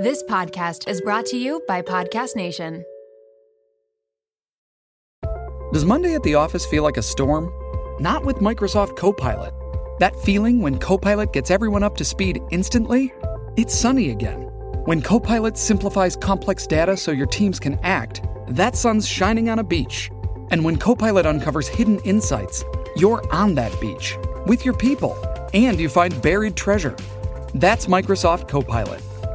This podcast is brought to you by Podcast Nation. Does Monday at the office feel like a storm? Not with Microsoft Copilot. That feeling when Copilot gets everyone up to speed instantly? It's sunny again. When Copilot simplifies complex data so your teams can act, that sun's shining on a beach. And when Copilot uncovers hidden insights, you're on that beach with your people and you find buried treasure. That's Microsoft Copilot.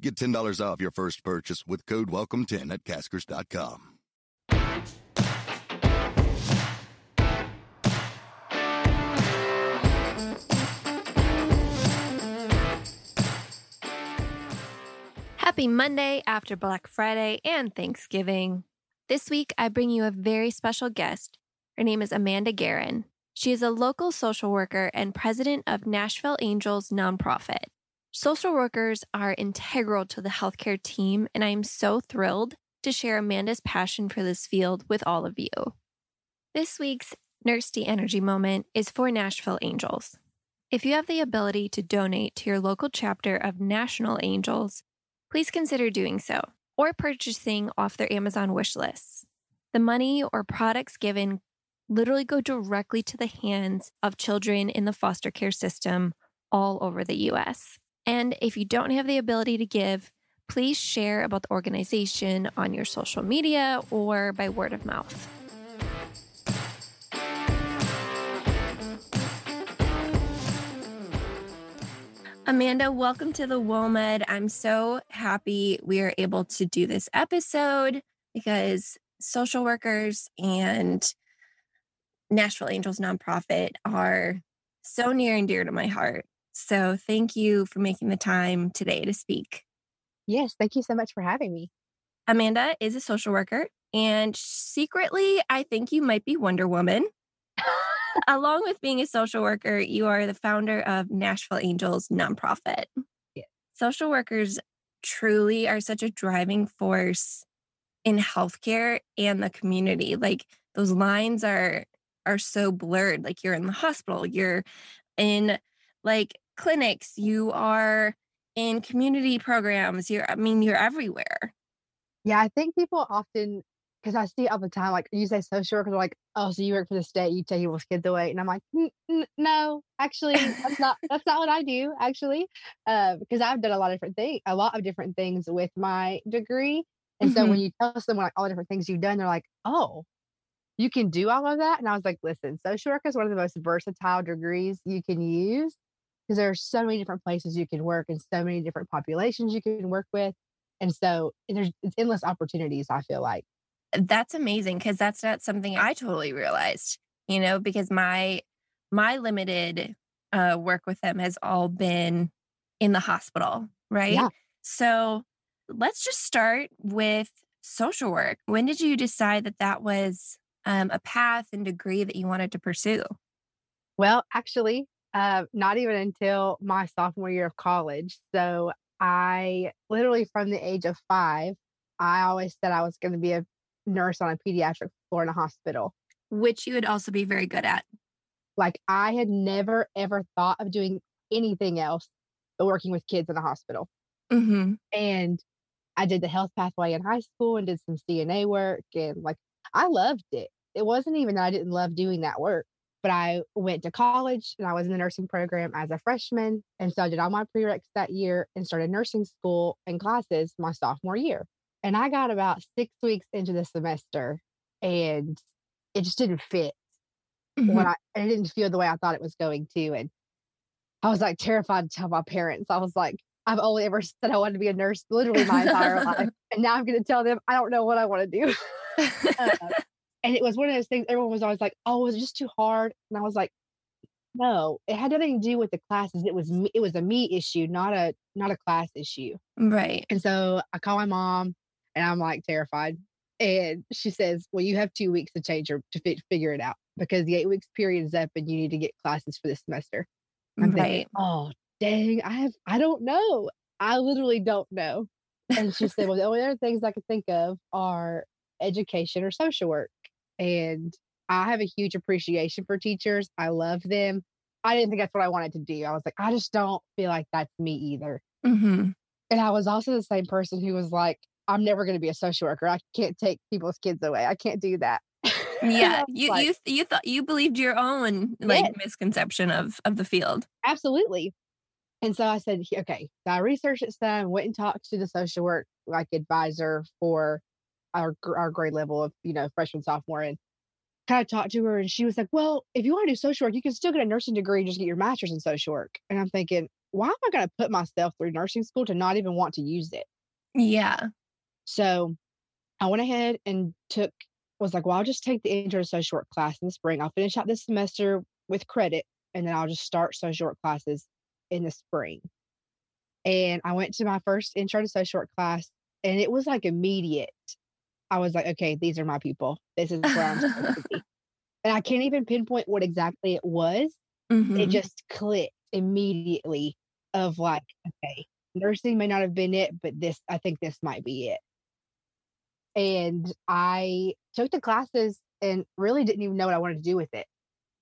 Get $10 off your first purchase with code WELCOME10 at Caskers.com. Happy Monday after Black Friday and Thanksgiving. This week, I bring you a very special guest. Her name is Amanda Garren. She is a local social worker and president of Nashville Angels nonprofit. Social workers are integral to the healthcare team, and I am so thrilled to share Amanda's passion for this field with all of you. This week's Nurse D Energy Moment is for Nashville Angels. If you have the ability to donate to your local chapter of National Angels, please consider doing so or purchasing off their Amazon wish lists. The money or products given literally go directly to the hands of children in the foster care system all over the US. And if you don't have the ability to give, please share about the organization on your social media or by word of mouth. Amanda, welcome to the WOMED. I'm so happy we are able to do this episode because social workers and Nashville Angels nonprofit are so near and dear to my heart. So thank you for making the time today to speak. Yes, thank you so much for having me. Amanda is a social worker, and secretly, I think you might be Wonder Woman. Along with being a social worker, you are the founder of Nashville Angels nonprofit. Yes. Social workers truly are such a driving force in healthcare and the community. Like those lines are are so blurred. Like you're in the hospital, you're in like clinics, you are in community programs. You're I mean, you're everywhere. Yeah, I think people often because I see all the time, like you say social workers are like, oh, so you work for the state, you take people's kids away, and I'm like, "N- n- no, actually, that's not that's not what I do, actually, uh, because I've done a lot of different things, a lot of different things with my degree, and so when you tell someone like all the different things you've done, they're like, oh, you can do all of that, and I was like, listen, social work is one of the most versatile degrees you can use because there are so many different places you can work and so many different populations you can work with, and so there's it's endless opportunities. I feel like. that's amazing because that's not something I totally realized, you know, because my my limited uh, work with them has all been in the hospital, right? Yeah. So let's just start with social work. When did you decide that that was um, a path and degree that you wanted to pursue? Well, actually, uh, not even until my sophomore year of college. So I literally from the age of five, I always said I was going to be a nurse on a pediatric floor in a hospital. Which you would also be very good at. Like I had never ever thought of doing anything else but working with kids in a hospital. Mm-hmm. And I did the health pathway in high school and did some CNA work and like I loved it. It wasn't even that I didn't love doing that work, but I went to college and I was in the nursing program as a freshman. And so I did all my prereqs that year and started nursing school and classes my sophomore year. And I got about six weeks into the semester and it just didn't fit when I, it didn't feel the way I thought it was going to. And I was like terrified to tell my parents. I was like, I've only ever said I wanted to be a nurse literally my entire life. And now I'm going to tell them I don't know what I want to do. Uh, and it was one of those things everyone was always like, oh, it was just too hard? And I was like, No, it had nothing to do with the classes. It was me, it was a me issue, not a not a class issue. Right. And so I call my mom, and I'm like terrified. And she says, "Well, you have two weeks to change your to fi- figure it out because the eight weeks period is up, and you need to get classes for this semester." I'm thinking, Right. "Oh, dang! I have I don't know. I literally don't know." And she said, "Well, the only other things I could think of are education or social work." And I have a huge appreciation for teachers. I love them. I didn't think that's what I wanted to do. I was like, I just don't feel like that's me either. hmm And I was also the same person who was like, I'm never going to be a social worker. I can't take people's kids away. I can't do that. Yeah. You like, you you thought you believed your own like Yes. misconception of of the field. absolutely. And so I said, okay. So I researched it some, went and talked to the social work like advisor for our our grade level of you know freshman sophomore, and kind of talked to her, and she was like, "Well, if you want to do social work, you can still get a nursing degree and just get your master's in social work." And I'm thinking, why am I going to put myself through nursing school to not even want to use it? Yeah. So I went ahead and took was like, well, I'll just take the intro to social work class in the spring. I'll finish out this semester with credit, and then I'll just start social work classes in the spring. And I went to my first intro to social work class, and it was like immediate. I was like, okay, these are my people. This is where I'm supposed to be. And I can't even pinpoint what exactly it was. It Mhm. just clicked immediately of like, okay, nursing may not have been it, but this, I think this might be it. And I took the classes and really didn't even know what I wanted to do with it.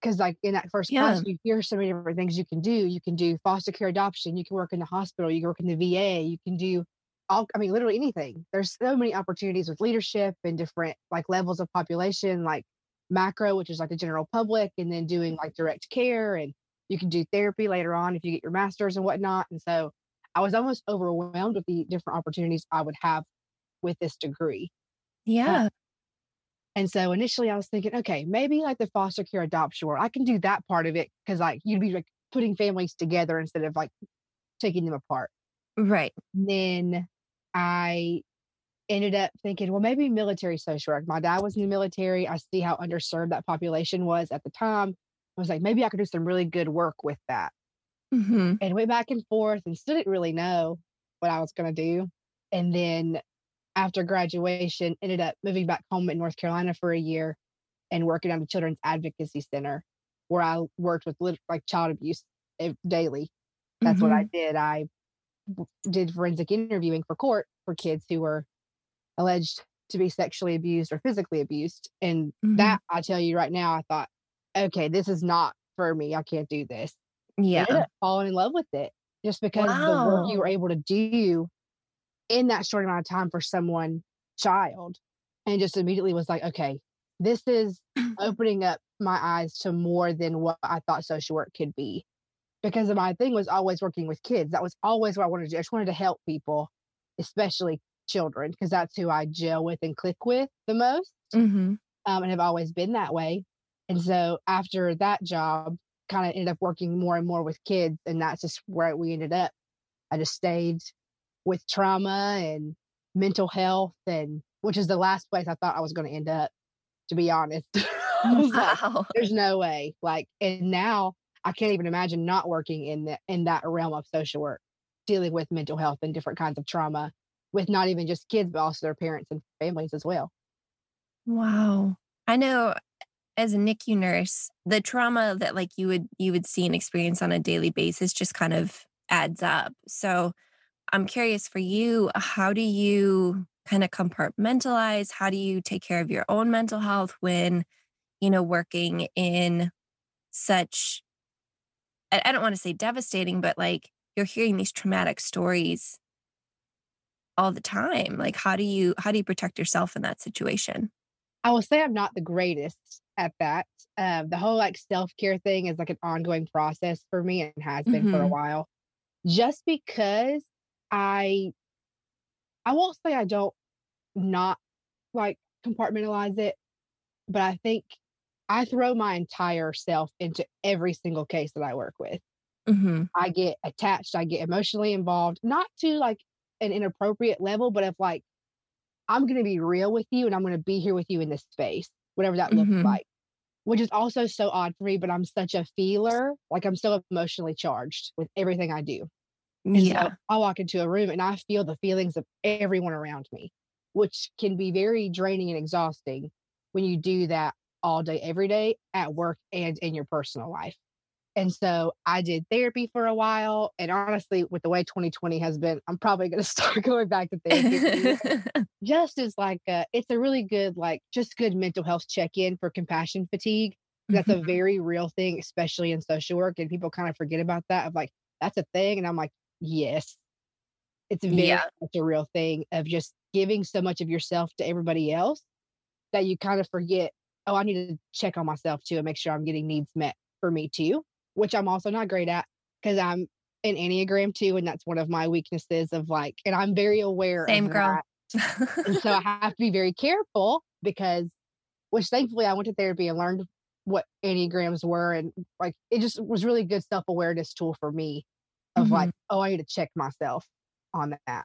Cause like in that first class, you hear so many different things you can do. You can do foster care adoption, you can work in the hospital, you can work in the VA, you can do all I mean, literally anything. There's so many opportunities with leadership and different like levels of population, like macro, which is like the general public, and then doing like direct care and you can do therapy later on if you get your master's and whatnot. And so I was almost overwhelmed with the different opportunities I would have with this degree. Uh, yeah. And so initially I was thinking, okay, maybe like the foster care adoption world, I can do that part of it because like you'd be like putting families together instead of like taking them apart. Right. Then I ended up thinking, well, maybe military social work. My dad was in the military. I see how underserved that population was at the time. I was like, maybe I could do some really good work with that. hmm and went back and forth and still didn't really know what I was going to do. And then after graduation, ended up moving back home in North Carolina for a year and working at the Children's Advocacy Center, where I worked with like child abuse eh, daily. That's what I did. I did forensic interviewing for court for kids who were alleged to be sexually abused or physically abused. And Mhm. that I tell you right now, I thought, okay, this is not for me. I can't do this Yeah. falling in love with it just because of the work you were able to do in that short amount of time for someone child and just immediately was like okay this is opening up my eyes to more than what i thought social work could be because my thing was always working with kids that was always what i wanted to do i just wanted to help people especially children because that's who i gel with and click with the most hmm um, and have always been that way. And so after that job, kind of ended up working more and more with kids, and that's just where we ended up. I just stayed with trauma and mental health, and which is the last place I thought I was going to end up. To be honest, like, Wow. "There's no way." Like, and now I can't even imagine not working in that in that realm of social work, dealing with mental health and different kinds of trauma, with not even just kids, but also their parents and families as well. Wow. I know as a NICU nurse, the trauma that like you would you would see and experience on a daily basis just kind of adds up. So I'm curious for you, how do you kind of compartmentalize? How do you take care of your own mental health when, you know, working in such I, don't want to say devastating, but like you're hearing these traumatic stories all the time. Like how do you how do you protect yourself in that situation? I will say I'm not the greatest at that. Um, the whole like self care thing is like an ongoing process for me and has been for a Mhm. while. Just because I, I won't say I don't not like compartmentalize it, but I think I throw my entire self into every single case that I work with. hmm I get attached, I get emotionally involved, not to like an inappropriate level, but of like, I'm going to be real with you and I'm going to be here with you in this space, whatever that Mhm. looks like. which is also so odd for me, but I'm such a feeler. Like I'm so emotionally charged with everything I do. And yeah. so I walk into a room and I feel the feelings of everyone around me, which can be very draining and exhausting when you do that all day, every day at work and in your personal life. And so I did therapy for a while. And honestly, with the way 2020 has been, I'm probably going to start going back to therapy. just as like, a, it's a really good, like, just good mental health check in for compassion fatigue. That's a very real thing, especially in social work. And people kind of forget about that of like, that's a thing. And I'm like, yes, it's very Yeah. much a real thing of just giving so much of yourself to everybody else that you kind of forget, oh, I need to check on myself too and make sure I'm getting needs met for me too, which I'm also not great at because I'm an Enneagram too. And that's one of my weaknesses of like, and I'm very aware Same of girl. And so I have to be very careful because, which thankfully I went to therapy and learned what Enneagrams were. And like, it just was really good self awareness tool for me of like, mm-hmm. oh, I need to check myself on that.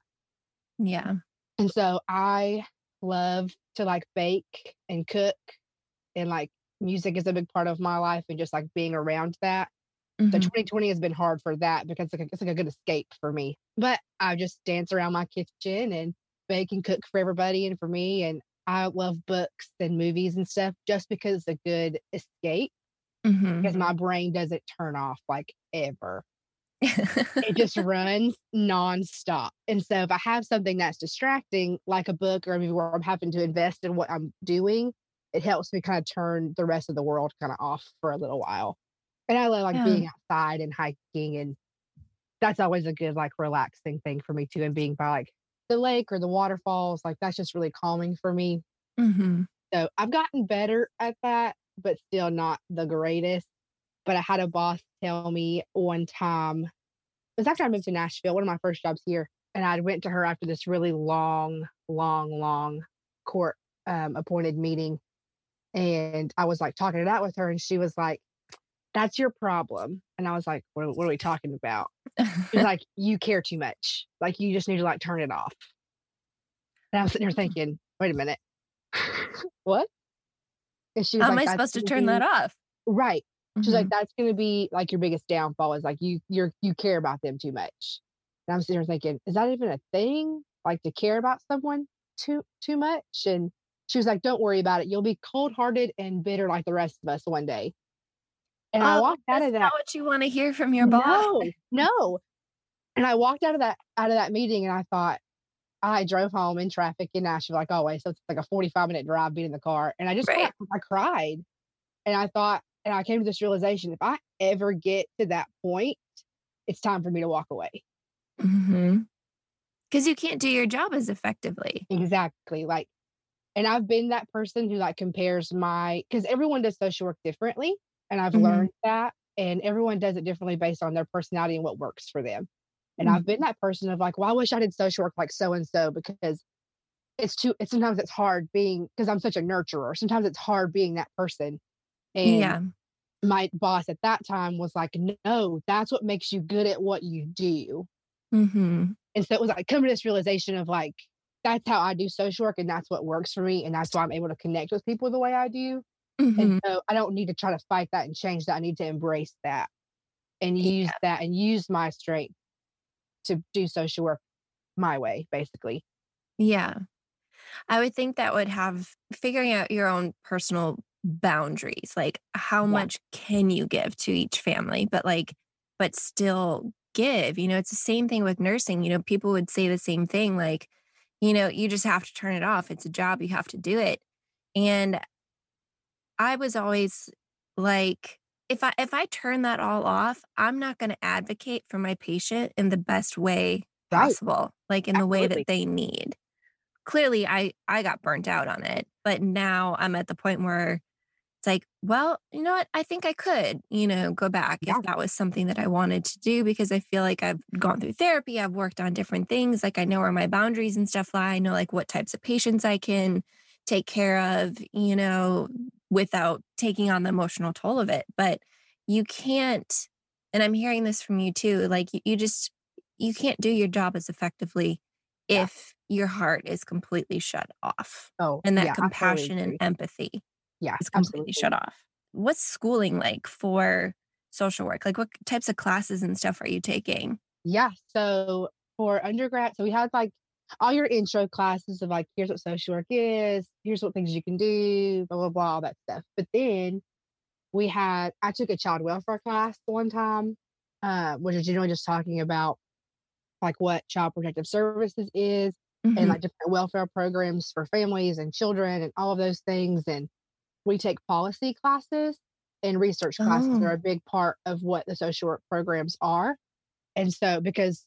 yeah. And so I love to like bake and cook and like music is a big part of my life and just like being around that. So Mhm. 2020 has been hard for that because it's like, a, it's like a good escape for me. But I just dance around my kitchen and bake and cook for everybody and for me. And I love books and movies and stuff just because it's a good escape Mhm. because my brain doesn't turn off like ever. it just runs nonstop. And so if I have something that's distracting, like a book or a movie where I'm having to invest in what I'm doing, it helps me kind of turn the rest of the world kind of off for a little while. And I love like Yeah. being outside and hiking and that's always a good like relaxing thing for me too. And being by like the lake or the waterfalls, like that's just really calming for me. Mhm. So I've gotten better at that, but still not the greatest. But I had a boss tell me one time, it was after I moved to Nashville, one of my first jobs here. And I went to her after this really long, long, long court um, appointed meeting. And I was like talking it out with her, and she was like, That's your problem. And I was like, What, what are we talking about? She's like, You care too much. Like, you just need to like turn it off. And I was sitting there thinking, Wait a minute. what? And she was How am like, I "That's supposed to turn that off? Right. She's Mhm. like, that's gonna be like your biggest downfall is like you you're you care about them too much. And I'm sitting here thinking, is that even a thing? Like to care about someone too too much? And she was like, Don't worry about it. You'll be cold hearted and bitter like the rest of us one day. And I Oh, walked out of that. not what you want to hear from your boss. No, no. And I walked out of that out of that meeting and I thought, I drove home in traffic in Nashville, like oh, always. So it's like a 45 minute drive being in the car. And I just Right. I cried. And I thought, and I came to this realization if I ever get to that point, it's time for me to walk away. Mm-hmm. Because you can't do your job as effectively. Exactly. Like, and I've been that person who like compares my because everyone does social work differently. And I've Mhm. learned that. And everyone does it differently based on their personality and what works for them. And I've been that person of like, well, I wish I did social work like so and so because it's too it's sometimes it's hard being because I'm such a nurturer. Sometimes it's hard being that person. And yeah. my boss at that time was like, no, that's what makes you good at what you do. hmm And so it was like coming to this realization of like, that's how I do social work and that's what works for me. And that's why I'm able to connect with people the way I do. hmm And so I don't need to try to fight that and change that. I need to embrace that and Yeah. use that and use my strength to do social work my way, basically. Yeah. I would think that would have figuring out your own personal boundaries, like how Yeah. much can you give to each family, but like, but still give. You know, it's the same thing with nursing. You know, people would say the same thing, like, you know, you just have to turn it off. It's a job, you have to do it. And I was always like, if I if I turn that all off, I'm not going to advocate for my patient in the best way Right. possible, like in the way that they need. Clearly, I I got burnt out on it, but now I'm at the point where like, well, you know what? I think I could, you know, go back Yeah. if that was something that I wanted to do because I feel like I've gone through therapy, I've worked on different things, like I know where my boundaries and stuff lie. I know like what types of patients I can take care of, you know, without taking on the emotional toll of it. But you can't, and I'm hearing this from you too, like you, you just you can't do your job as effectively Yeah. if your heart is completely shut off Oh, and that yeah, compassion and empathy yeah, it's completely absolutely. shut off. what's schooling like for social work? Like what types of classes and stuff are you taking? Yeah. So for undergrad, so we had like all your intro classes of like, here's what social work is, here's what things you can do, blah, blah, blah, all that stuff. But then we had, I took a child welfare class one time, uh, which is generally just talking about like what child protective services is mm-hmm. and like different welfare programs for families and children and all of those things. And we take policy classes and research classes oh. are a big part of what the social work programs are. And so, because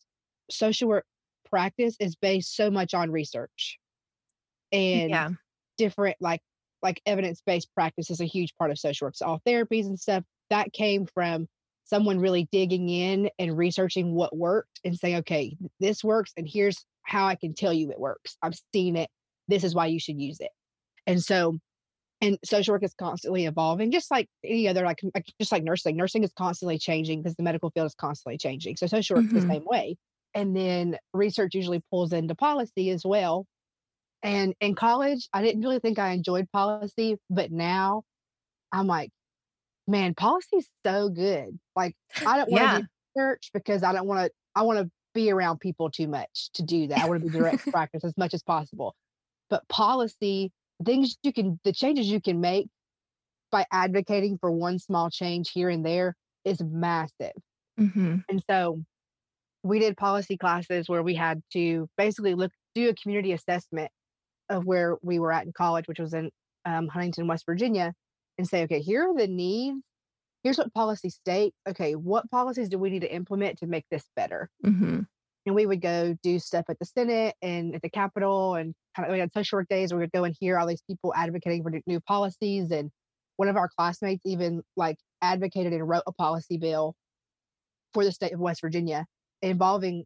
social work practice is based so much on research and yeah. different, like, like evidence based practice is a huge part of social work. So, all therapies and stuff that came from someone really digging in and researching what worked and saying, okay, this works, and here's how I can tell you it works. I've seen it. This is why you should use it. And so and social work is constantly evolving just like any other like, like just like nursing nursing is constantly changing because the medical field is constantly changing so social work mm-hmm. the same way and then research usually pulls into policy as well and in college i didn't really think i enjoyed policy but now i'm like man policy is so good like i don't want to yeah. do research because i don't want to i want to be around people too much to do that i want to be direct practice as much as possible but policy things you can the changes you can make by advocating for one small change here and there is massive. Mm-hmm. and so we did policy classes where we had to basically look do a community assessment of where we were at in college which was in um, huntington west virginia and say okay here are the needs. Here's what policy state okay what policies do we need to implement to make this better? Mm-hmm and we would go do stuff at the Senate and at the Capitol and kind of we had social work days where we would go and hear all these people advocating for new policies. And one of our classmates even like advocated and wrote a policy bill for the state of West Virginia involving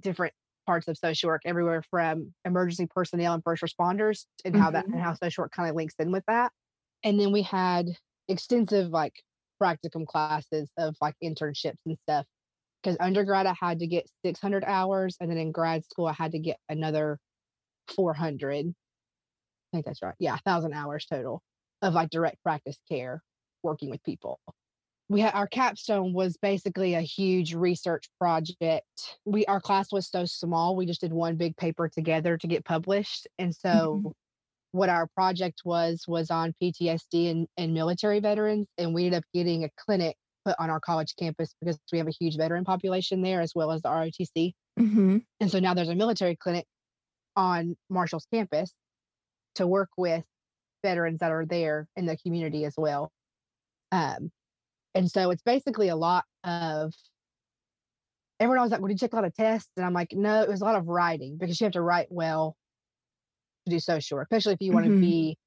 different parts of social work everywhere from emergency personnel and first responders and how mm-hmm. that and how social work kind of links in with that. And then we had extensive like practicum classes of like internships and stuff because undergrad I had to get 600 hours, and then in grad school I had to get another 400. I think that's right. Yeah, thousand hours total of like direct practice care, working with people. We had our capstone was basically a huge research project. We our class was so small, we just did one big paper together to get published, and so. Mm-hmm. What our project was was on PTSD and, and military veterans, and we ended up getting a clinic put on our college campus because we have a huge veteran population there as well as the ROTC. Mm-hmm. And so now there's a military clinic on Marshall's campus to work with veterans that are there in the community as well. Um, and so it's basically a lot of everyone was like, Well, did you take a lot of tests? And I'm like, No, it was a lot of writing because you have to write well to do social work, especially if you mm-hmm. want to be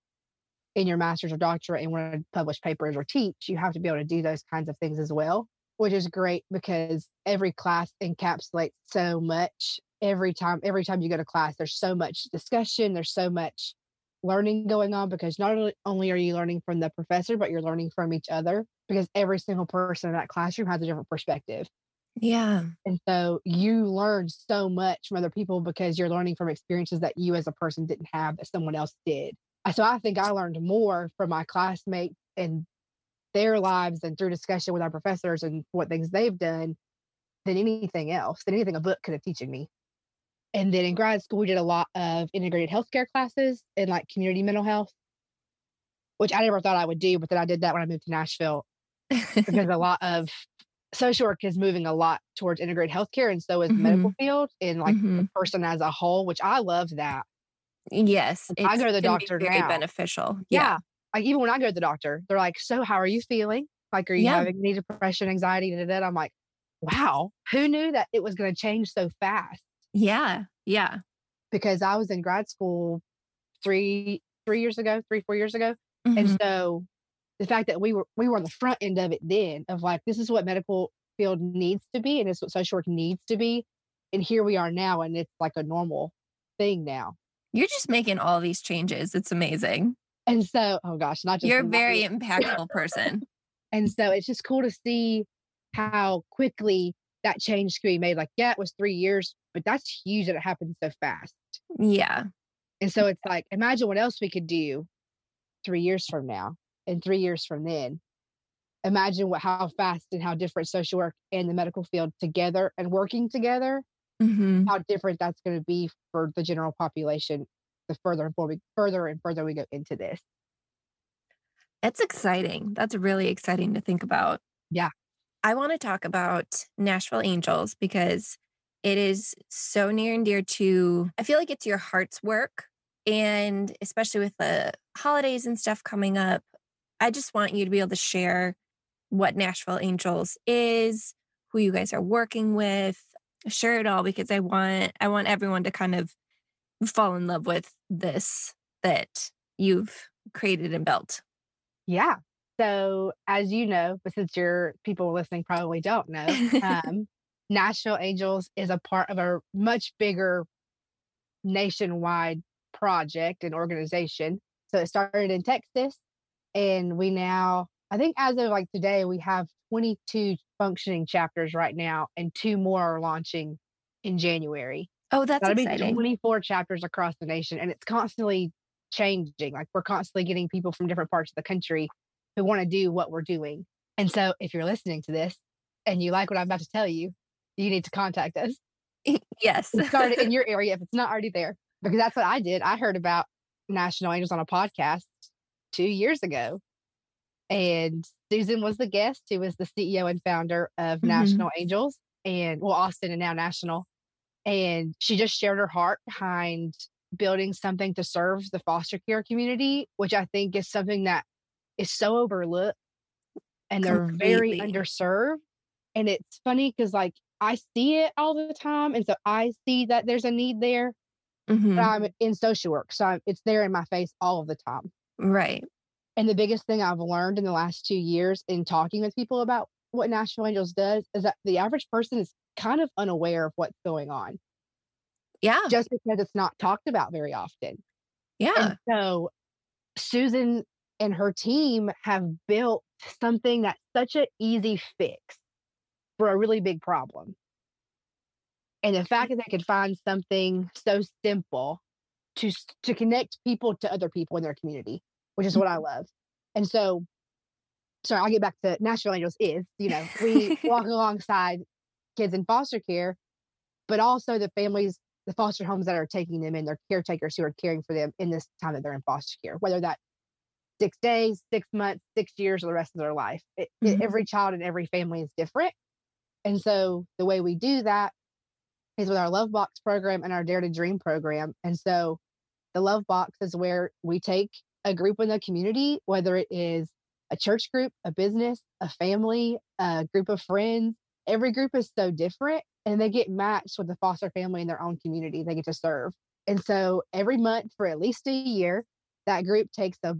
in your master's or doctorate and want to publish papers or teach, you have to be able to do those kinds of things as well, which is great because every class encapsulates so much. Every time, every time you go to class, there's so much discussion, there's so much learning going on because not only are you learning from the professor, but you're learning from each other because every single person in that classroom has a different perspective. Yeah. And so you learn so much from other people because you're learning from experiences that you as a person didn't have that someone else did so I think I learned more from my classmates and their lives and through discussion with our professors and what things they've done than anything else, than anything a book could have teaching me. And then in grad school, we did a lot of integrated healthcare classes and like community mental health, which I never thought I would do, but then I did that when I moved to Nashville because a lot of social work is moving a lot towards integrated healthcare and so is mm-hmm. medical field and like mm-hmm. the person as a whole, which I love that. Yes. I go to the doctor very now. beneficial. Yeah. yeah. Like even when I go to the doctor, they're like, So how are you feeling? Like, are you yeah. having any depression, anxiety? Da, I'm like, wow, who knew that it was going to change so fast? Yeah. Yeah. Because I was in grad school three, three years ago, three, four years ago. Mm-hmm. And so the fact that we were we were on the front end of it then of like this is what medical field needs to be and it's what social work needs to be. And here we are now and it's like a normal thing now. You're just making all these changes. It's amazing. And so, oh gosh, not just you're a very impactful person. and so it's just cool to see how quickly that change could be made. Like, yeah, it was three years, but that's huge that it happened so fast. Yeah. And so it's like, imagine what else we could do three years from now and three years from then. imagine what how fast and how different social work and the medical field together and working together, hmm how different that's going to be for the general population the further and further, further and further we go into this. That's exciting. That's really exciting to think about. Yeah. I want to talk about Nashville Angels because it is so near and dear to, I feel like it's your heart's work. And especially with the holidays and stuff coming up, I just want you to be able to share what Nashville Angels is, who you guys are working with, share it all because I want I want everyone to kind of fall in love with this that you've created and built. Yeah. So, as you know, but since your people listening probably don't know, um, Nashville Angels is a part of a much bigger nationwide project and organization. So, it started in Texas, and we now, I think, as of like today, we have 22 functioning chapters right now, and two more are launching in January. Oh, that's That'll be exciting. 24 chapters across the nation, and it's constantly changing. Like we're constantly getting people from different parts of the country who want to do what we're doing. And so, if you're listening to this and you like what I'm about to tell you, you need to contact us. yes. Start it in your area if it's not already there, because that's what I did. I heard about National Angels on a podcast two years ago, and Susan was the guest, who was the CEO and founder of Mhm. National Angels, and well, Austin and now National. And she just shared her heart behind building something to serve the foster care community, which I think is something that is so overlooked and they're very underserved. And it's funny because, like, I see it all the time. And so I see that there's a need there, Mhm. but I'm in social work. So I'm, it's there in my face all of the time. Right. And the biggest thing I've learned in the last two years in talking with people about what National Angels does is that the average person is kind of unaware of what's going on Yeah. just because it's not talked about very often. Yeah. And so Susan and her team have built something that's such an easy fix for a really big problem. And the fact that they could find something so simple to to connect people to other people in their community, which is what I love. And so, sorry, I'll get back to National Angels. Is you know we walk alongside kids in foster care, but also the families, the foster homes that are taking them in, their caretakers who are caring for them in this time that they're in foster care, whether that six days, six months, six years, or the rest of their life. It, Mhm. every child and every family is different. And so the way we do that is with our Love Box program and our Dare to Dream program. And so the Love Box is where we take a group in the community, whether it is a church group, a business, a family, a group of friends. Every group is so different and they get matched with the foster family in their own community they get to serve. And so every month for at least a year, that group takes a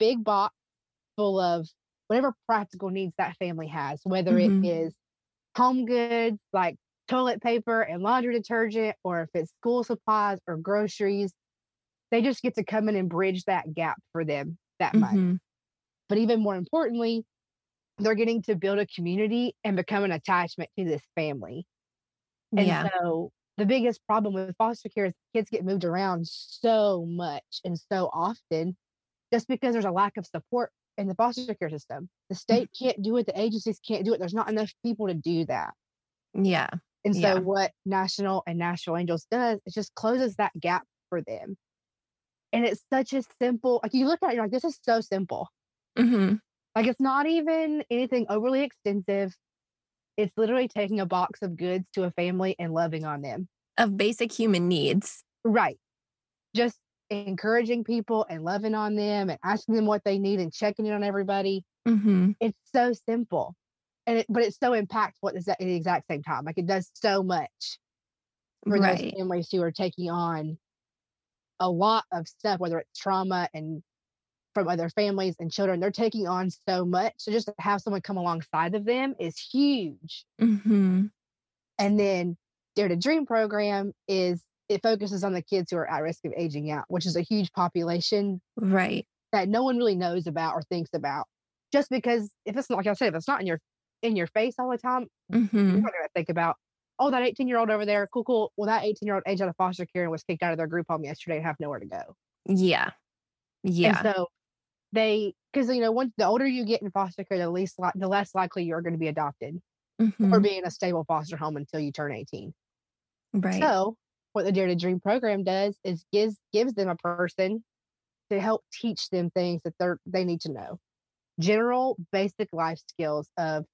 big box full of whatever practical needs that family has, whether Mhm. it is home goods like toilet paper and laundry detergent, or if it's school supplies or groceries. They just get to come in and bridge that gap for them that month. Mhm. But even more importantly, they're getting to build a community and become an attachment to this family. And Yeah. so the biggest problem with foster care is kids get moved around so much and so often just because there's a lack of support in the foster care system. The state can't do it, the agencies can't do it. There's not enough people to do that. Yeah. And so Yeah. what National and National Angels does, it just closes that gap for them. And it's such a simple, like you look at it, you're like, this is so simple. hmm Like it's not even anything overly extensive. It's literally taking a box of goods to a family and loving on them. Of basic human needs. Right. Just encouraging people and loving on them and asking them what they need and checking in on everybody. hmm It's so simple. And it, but it's so impactful at the, at the exact same time. Like it does so much for those Right. families who are taking on a lot of stuff, whether it's trauma and from other families and children. They're taking on so much. So just to have someone come alongside of them is huge. hmm And then Dare to Dream program is it focuses on the kids who are at risk of aging out, which is a huge population Right. that no one really knows about or thinks about. Just because if it's not like I said, if it's not in your in your face all the time, hmm you're not gonna think about, oh, that 18 year old over there, cool, cool. Well, that 18 year old aged out of foster care and was kicked out of their group home yesterday and have nowhere to go. Yeah. Yeah. And so they because you know once the older you get in foster care, the least li- the less likely you're going to be adopted or Mhm. be in a stable foster home until you turn 18. Right. So what the Dare to Dream program does is gives gives them a person to help teach them things that they're they need to know. General basic life skills of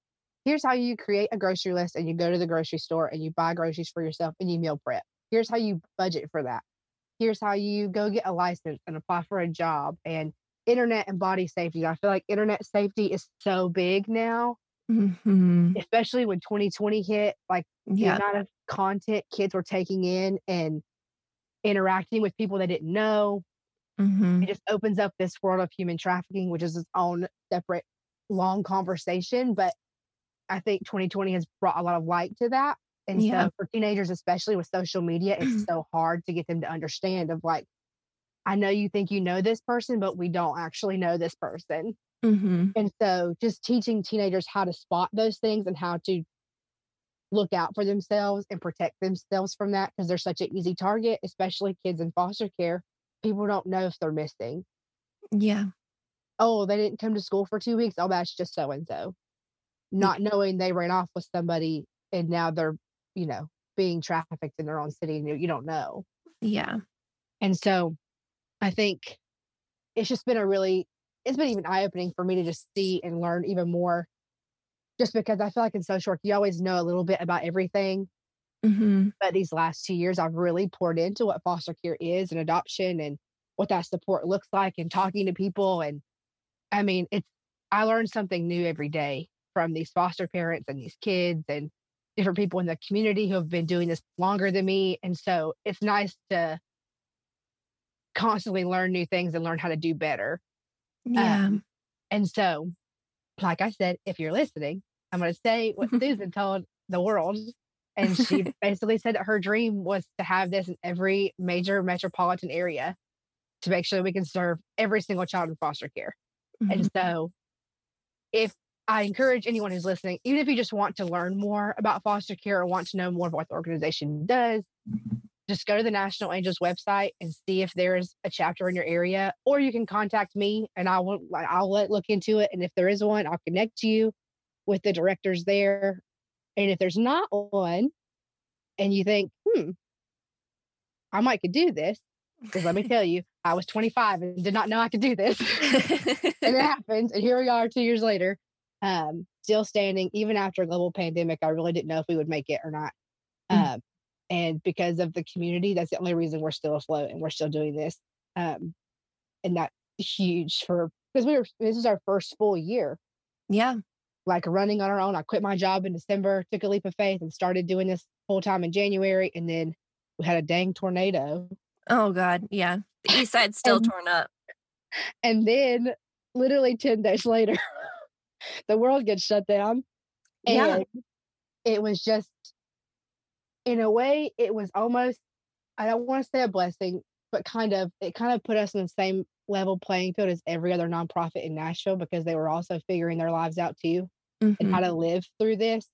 here's how you create a grocery list and you go to the grocery store and you buy groceries for yourself and you meal prep. Here's how you budget for that. Here's how you go get a license and apply for a job and internet and body safety. I feel like internet safety is so big now, Mhm. especially when 2020 hit. Like the amount of content kids were taking in and interacting with people they didn't know. Mhm. It just opens up this world of human trafficking, which is its own separate long conversation. But I think 2020 has brought a lot of light to that. And Yeah. so for teenagers, especially with social media, it's so hard to get them to understand of like, I know you think you know this person, but we don't actually know this person. Mhm. And so just teaching teenagers how to spot those things and how to look out for themselves and protect themselves from that because they're such an easy target, especially kids in foster care. People don't know if they're missing. Yeah. Oh, they didn't come to school for two weeks. Oh, that's just so and so. Not knowing they ran off with somebody and now they're, you know, being trafficked in their own city and you, you don't know. Yeah. And so I think it's just been a really, it's been even eye opening for me to just see and learn even more. Just because I feel like in social work, you always know a little bit about everything. Mhm. But these last two years, I've really poured into what foster care is and adoption and what that support looks like and talking to people. And I mean, it's, I learn something new every day from these foster parents and these kids and different people in the community who have been doing this longer than me. And so it's nice to constantly learn new things and learn how to do better. Yeah. And so, like I said, if you're listening, I'm going to say what Susan told the world. And she basically said that her dream was to have this in every major metropolitan area to make sure we can serve every single child in foster care. And Mhm. so, if I encourage anyone who's listening, even if you just want to learn more about foster care or want to know more about what the organization does, just go to the National Angels website and see if there's a chapter in your area, or you can contact me and I will I'll let look into it. And if there is one, I'll connect you with the directors there. And if there's not one, and you think, hmm, I might could do this, because let me tell you, I was 25 and did not know I could do this. and it happened. And here we are two years later, um, still standing, even after a global pandemic. I really didn't know if we would make it or not. Mm. Um, and because of the community, that's the only reason we're still afloat and we're still doing this. Um, and that's huge for because we were this is our first full year yeah. like running on our own. I quit my job in December, took a leap of faith, and started doing this full time in January. And then we had a dang tornado. Oh God. Yeah. The east side's still And- torn up. And then literally 10 days later, the world gets shut down. Yeah. And it was just, in a way, it was almost, I don't want to say a blessing, but kind of, it kind of put us in the same level playing field as every other nonprofit in Nashville because they were also figuring their lives out too and Mhm. how to live through this.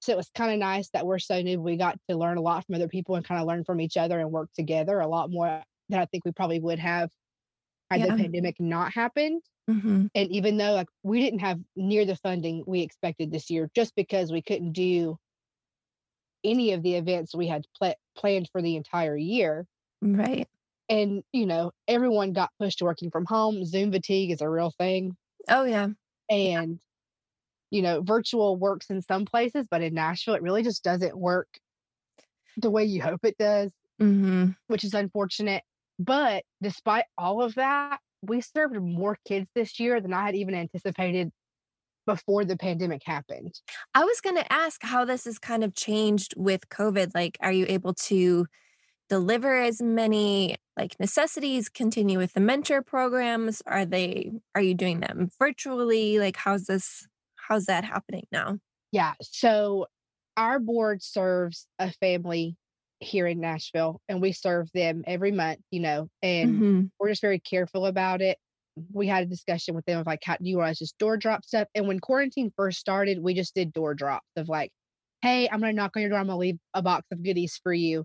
So it was kind of nice that we're so new. We got to learn a lot from other people and kind of learn from each other and work together a lot more than I think we probably would have had Yeah. the pandemic not happened. Mhm. And even though like we didn't have near the funding we expected this year, just because we couldn't do any of the events we had pla- planned for the entire year. Right. And you know, everyone got pushed to working from home. Zoom fatigue is a real thing. Oh yeah. and you know virtual works in some places but in nashville it really just doesn't work the way you hope it does Mm-hmm. which is unfortunate but despite all of that we served more kids this year than i had even anticipated before the pandemic happened I was going to ask how this has kind of changed with COVID. Like, are you able to deliver as many like necessities, continue with the mentor programs? Are they, are you doing them virtually? Like, how's this, how's that happening now? yeah so our board serves a family here in nashville and we serve them every month you know and Mhm. we're just very careful about it. We had a discussion with them of like, how do you want us just door drop stuff? And when quarantine first started, we just did door drops of like, hey, I'm gonna knock on your door. I'm gonna leave a box of goodies for you.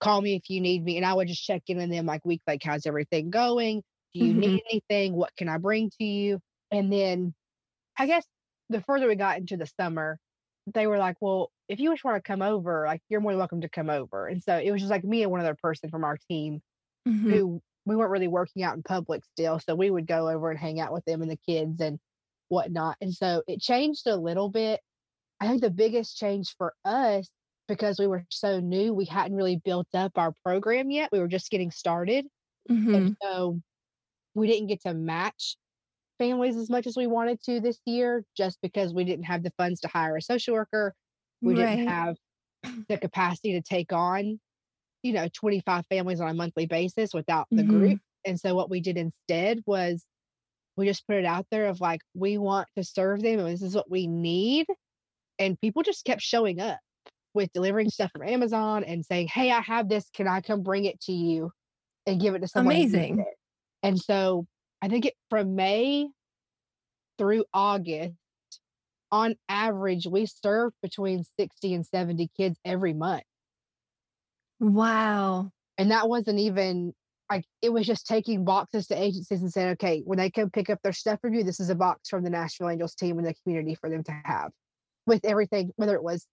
Call me if you need me. And I would just check in with them like week, like, how's everything going? Do you Mhm. need anything? What can I bring to you? And then I guess the further we got into the summer, they were like, well, if you just want to come over, like you're more than welcome to come over. And so it was just like me and one other person from our team Mhm. who we weren't really working out in public still. So we would go over and hang out with them and the kids and whatnot. And so it changed a little bit. I think the biggest change for us, because we were so new, we hadn't really built up our program yet. We were just getting started. Mhm. And so we didn't get to match families as much as we wanted to this year just because we didn't have the funds to hire a social worker. We Right. didn't have the capacity to take on, you know, 25 families on a monthly basis without the Mhm. group. And so what we did instead was we just put it out there of like, we want to serve them and this is what we need. And people just kept showing up with delivering stuff from Amazon and saying, Hey, I have this. Can I come bring it to you and give it to someone? Amazing. And so I think it from May through August, on average, we served between 60 and 70 kids every month. Wow. And that wasn't even like it was just taking boxes to agencies and saying, okay, when they come pick up their stuff from you, this is a box from the Nashville Angels team in the community for them to have with everything, whether it was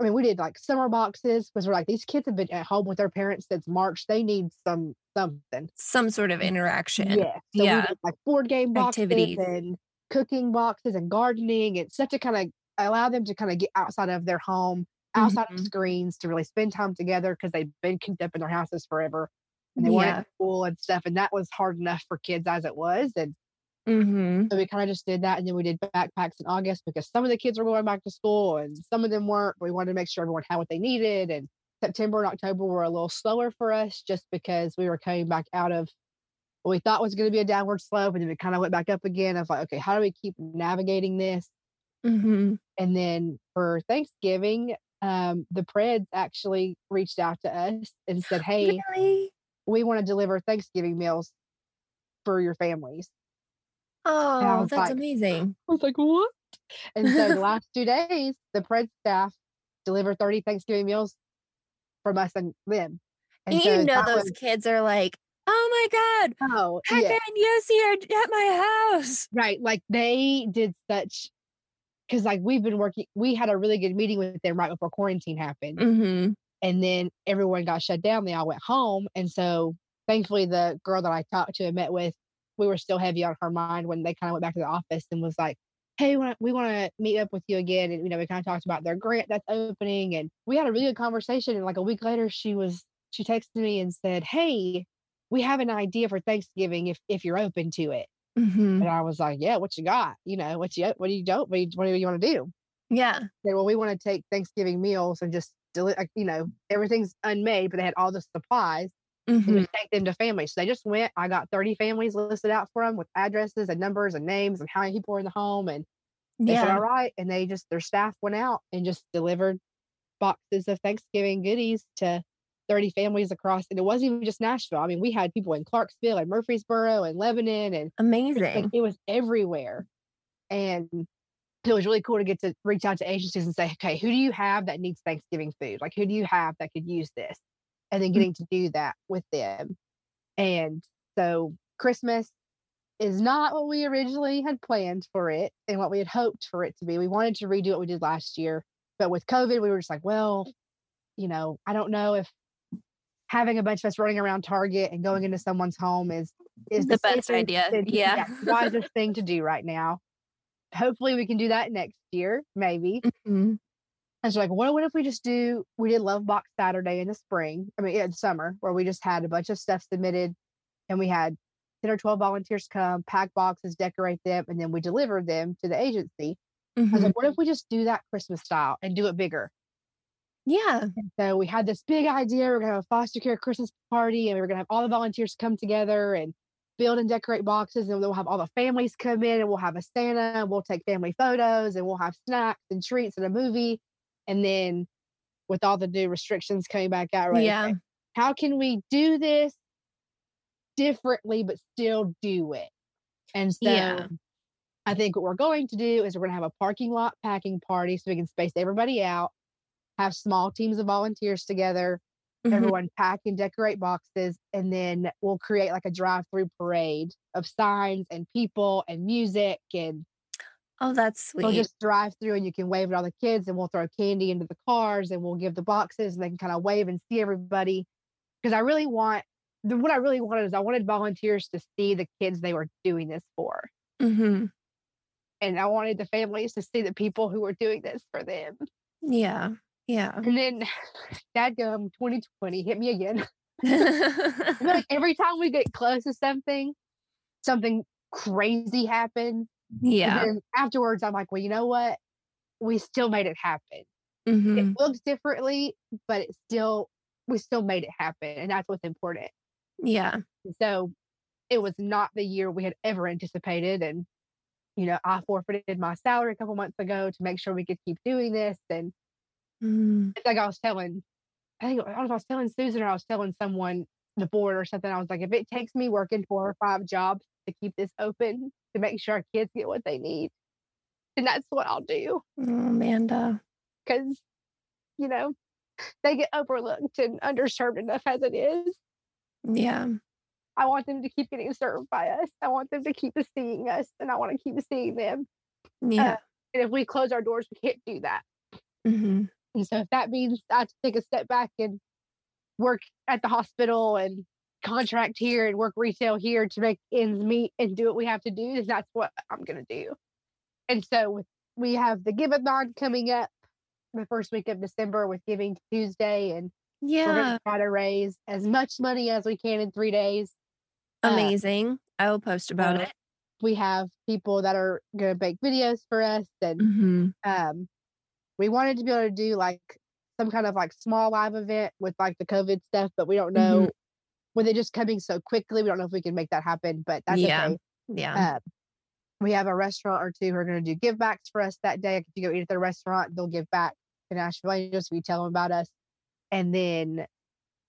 I mean, we did like summer boxes because we're like, these kids have been at home with their parents since March. They need some something. Some sort of interaction. Yeah. So Yeah. we did like board game boxes Activities. and cooking boxes and gardening and stuff to kind of allow them to kind of get outside of their home, outside Mhm. of screens to really spend time together because they've been cooped up in their houses forever and they weren't at school and stuff. And that was hard enough for kids as it was. And Mhm. so we kind of just did that. And then we did backpacks in August because some of the kids were going back to school and some of them weren't. But we wanted to make sure everyone had what they needed. And September and October were a little slower for us just because we were coming back out of what we thought was going to be a downward slope. And then it kind of went back up again. I was like, okay, how do we keep navigating this? Mhm. And then for Thanksgiving, um, the Preds actually reached out to us and said, Hey, Really? we want to deliver Thanksgiving meals for your families. Oh, that's like, amazing. I was like, what? And so the last two days, the Pred staff delivered 30 Thanksgiving meals from us and them. And And so you know those was- kids are like, oh my God, oh, how yeah, you see her at my house? right. Like they did such, because like we've been working, we had a really good meeting with them right before quarantine happened. Mm-hmm. And then everyone got shut down. They all went home. And so thankfully, the girl that I talked to and met with, we were still heavy on her mind when they kind of went back to the office and was like, Hey, we want to meet up with you again. And, you know, we kind of talked about their grant that's opening. And we had a really good conversation. And like a week later, she was, she texted me and said, Hey, we have an idea for Thanksgiving if, if you're open to it. Mm-hmm. And I was like, Yeah, what you got? You know, what you, what do you don't, what do you, what do you want to do? Yeah. said, well, we want to take Thanksgiving meals and just, deli- you know, everything's unmade, but they had all the supplies and Mm-hmm. just take them to families. So they just went. I got 30 families listed out for them with addresses and numbers and names and how many people were in the home. And they said, Yeah. all right. And they just, their staff went out and just delivered boxes of Thanksgiving goodies to 30 families across. And it wasn't even just Nashville. I mean, we had people in Clarksville and Murfreesboro and Lebanon and like, Amazing. it was everywhere. And it was really cool to get to reach out to agencies and say, okay, who do you have that needs Thanksgiving food? Like, who do you have that could use this? And then mm. getting to do that with them. And so Christmas is not what we originally had planned for it and what we had hoped for it to be. We wanted to redo what we did last year, but with COVID, we were just like, well, you know, I don't know if having a bunch of us running around Target and going into someone's home is is The best safest idea. and- Yeah. wisest thing to do right now. Hopefully, we can do that next year, maybe. Mhm. And so, like, what, what if we just do? We did Love Box Saturday in the spring. I mean, yeah, the summer, where we just had a bunch of stuff submitted, and we had ten or twelve volunteers come, pack boxes, decorate them, and then we delivered them to the agency. I was like, what if we just do that Christmas style and do it bigger? Yeah. And so we had this big idea. We're gonna have a foster care Christmas party, and we were gonna have all the volunteers come together and build and decorate boxes, and we'll have all the families come in, and we'll have a Santa, and we'll take family photos, and we'll have snacks and treats and a movie. And then, with all the new restrictions coming back out, we're Yeah. okay, how can we do this differently but still do it? And so, Yeah. I think what we're going to do is we're going to have a parking lot packing party so we can space everybody out, have small teams of volunteers together, Mhm. everyone pack and decorate boxes, and then we'll create like a drive-through parade of signs and people and music, and Oh, that's sweet. we'll just drive through and you can wave at all the kids, and we'll throw candy into the cars, and we'll give the boxes, and they can kind of wave and see everybody. Because I really want the what I really wanted is I wanted volunteers to see the kids they were doing this for, hmm and I wanted the families to see the people who were doing this for them. Yeah. Yeah. And then, dadgum, 2020 hit me again. Like every time we get close to something, something crazy happens. And yeah. then afterwards, I'm like, well, you know what? We still made it happen. hmm It looks differently, but it still, we still made it happen. And that's what's important. Yeah. So it was not the year we had ever anticipated. And, you know, I forfeited my salary a couple months ago to make sure we could keep doing this. And Mm. it's like I was telling, I think I don't know if I was telling Susan or I was telling someone the board or something. I was like, if it takes me working four or five jobs to keep this open to make sure our kids get what they need, then that's what I'll do. Oh, Amanda. Because, you know, they get overlooked and underserved enough as it is. Yeah. I want them to keep getting served by us. I want them to keep seeing us, and I want to keep seeing them. Yeah. And if we close our doors, we can't do that. hmm And so if that means I have to take a step back and work at the hospital and contract here and work retail here to make ends meet and do what we have to do, then that's what I'm gonna do. And so we have the Give-a-thon coming up the first week of December with Giving Tuesday, and yeah. we're Yeah. gonna try to raise as much money as we can in three days. Uh, Amazing. I will post about uh, it. We have people that are gonna make videos for us and hmm um we wanted to be able to do like some kind of like small live event with like the covid stuff but we don't know with it just coming so quickly we don't know if we can make that happen but that's Yeah. okay Yeah. um, we have a restaurant or two who are going to do give backs for us that day if you go eat at their restaurant they'll give back to nashville if you tell them about us and then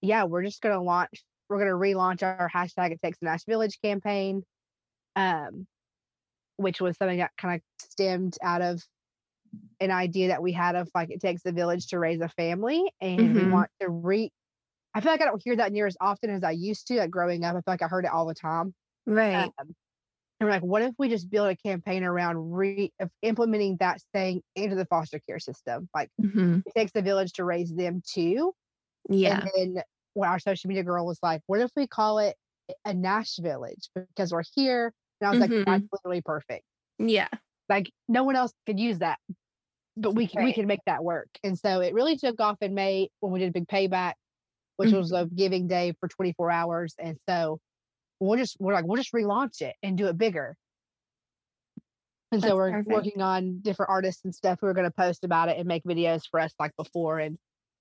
yeah we're just going to launch we're going to relaunch our hashtag it takes a nash village campaign um which was something that kind of stemmed out of an idea that we had of like it takes a village to raise a family and we Mhm. want to re I feel like I don't hear that near as often as I used to. Like growing up, I feel like I heard it all the time. right. Um, and we're like, what if we just build a campaign around re of implementing that saying into the foster care system? Like hmm it takes the village to raise them too. Yeah. And then when our social media girl was like, what if we call it a Nash Village because we're here? And I was Mhm. like, that's literally perfect. Yeah. Like no one else could use that, but we can we Right. can make that work. And so it really took off in May when we did a big payback, which was a giving day for 24 hours. And so we'll just we're like we'll just relaunch it and do it bigger. And That's so we're perfect. working on different artists and stuff who are going to post about it and make videos for us like before and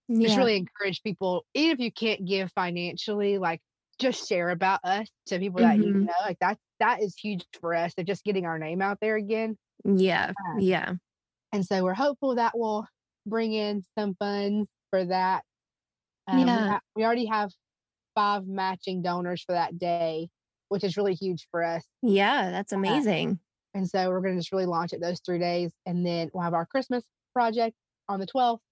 Yeah. just really encourage people, even if you can't give financially, like just share about us to people that you Mhm. know. Like that that is huge for us of just getting our name out there again. yeah. Yeah. And so we're hopeful that will bring in some funds for that. Um, we, Yeah. ha- we already have five matching donors for that day, which is really huge for us. Yeah. That's Uh, amazing. And so we're going to just really launch it those three days. And then we'll have our Christmas project on the 12th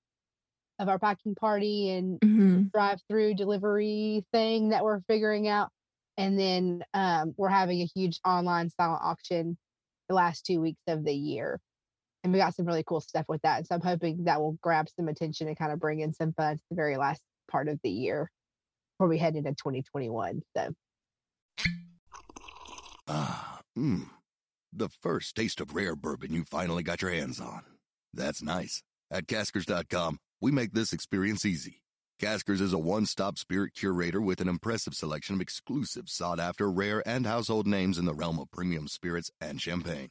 of our packing party and hmm drive through delivery thing that we're figuring out. And then um, we're having a huge online silent auction the last two weeks of the year. And we got some really cool stuff with that. So I'm hoping that will grab some attention and kind of bring in some funds the very last part of the year before we head into 2021. So Ah, mmm. The first taste of rare bourbon you finally got your hands on. That's nice. At Caskers.com, we make this experience easy. Caskers is a one stop spirit curator with an impressive selection of exclusive, sought after, rare, and household names in the realm of premium spirits and champagne.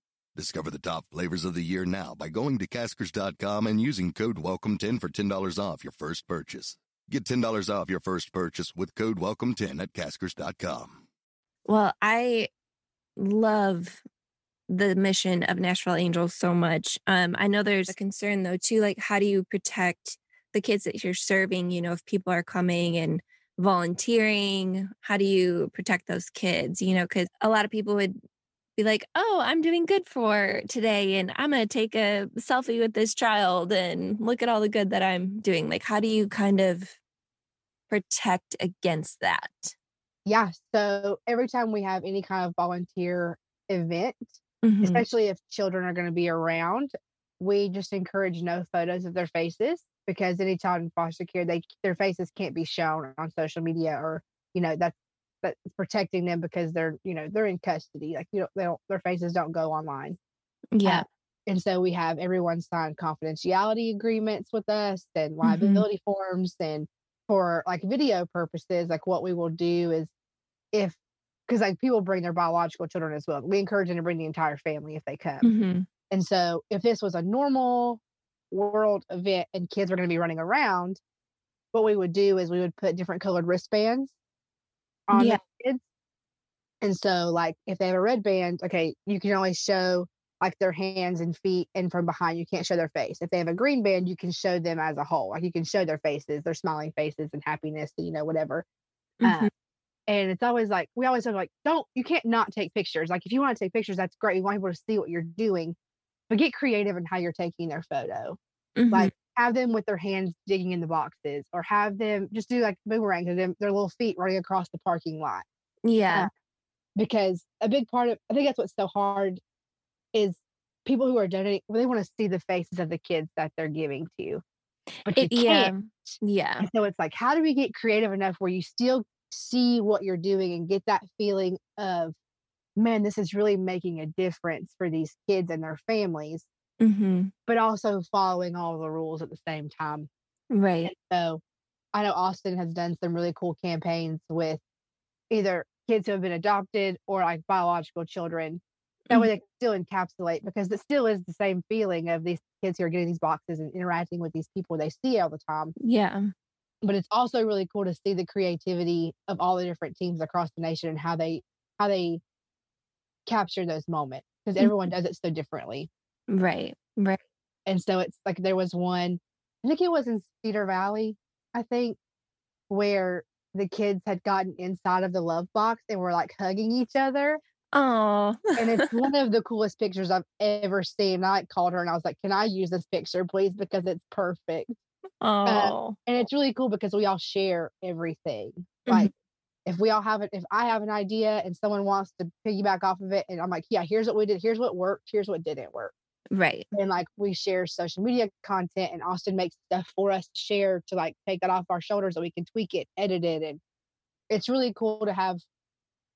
Discover the top flavors of the year now by going to Caskers.com and using code WELCOME10 for $10 off your first purchase. Get $10 off your first purchase with code WELCOME10 at caskers.com. Well, I love the mission of Nashville Angels so much. Um, I know there's a concern though too, like how do you protect the kids that you're serving? You know, if people are coming and volunteering, how do you protect those kids? You know, because a lot of people would be like, oh, I'm doing good for today and I'm going to take a selfie with this child and look at all the good that I'm doing. Like, how do you kind of protect against that? Yeah. So every time we have any kind of volunteer event, Mhm. especially if children are going to be around, we just encourage no photos of their faces because any child in foster care, they their faces can't be shown on social media or you know that's that's protecting them because they're you know they're in custody. Like you know they don't their faces don't go online. Yeah. And so we have everyone sign confidentiality agreements with us and Mhm. liability forms. And for like video purposes, like what we will do is if, because like people bring their biological children as well, we encourage them to bring the entire family if they come. Mhm. And so if this was a normal world event and kids were going to be running around, what we would do is we would put different colored wristbands on Yeah. the kids. And so like if they have a red band, okay, you can only show like their hands and feet and from behind you can't show their face. If they have a green band, you can show them as a whole. Like you can show their faces, their smiling faces and happiness, you know, whatever. Uh, and it's always like we always have like, don't you can't not take pictures. Like if you want to take pictures, that's great. You want people to see what you're doing, but get creative in how you're taking their photo. Mhm. Like have them with their hands digging in the boxes, or have them just do like boomerangs of them, their little feet running across the parking lot. yeah. Uh, because a big part of I think that's what's so hard is people who are donating they want to see the faces of the kids that they're giving to. But you It, yeah. can't. Yeah. And so it's like, how do we get creative enough where you still see what you're doing and get that feeling of, man, this is really making a difference for these kids and their families, hmm but also following all the rules at the same time. Right. So I know Austin has done some really cool campaigns with either kids who have been adopted or like biological children. That way they can still encapsulate because it still is the same feeling of these kids who are getting these boxes and interacting with these people they see all the time. Yeah. but it's also really cool to see the creativity of all the different teams across the nation and how they how they capture those moments because everyone does it so differently Right. Right. and so it's like there was one i think it was in cedar valley i think where the kids had gotten inside of the love box and were like hugging each other Oh. and it's one of the coolest pictures i've ever seen i like, called her and i was like can i use this picture please because it's perfect oh. and it's really cool because we all share everything. Mhm. Like if we all have it, if I have an idea and someone wants to piggyback off of it, and I'm like, yeah, here's what we did, here's what worked, here's what didn't work, right. and like we share social media content, and Austin makes stuff for us to share to like take that off our shoulders so we can tweak it, edit it, and it's really cool to have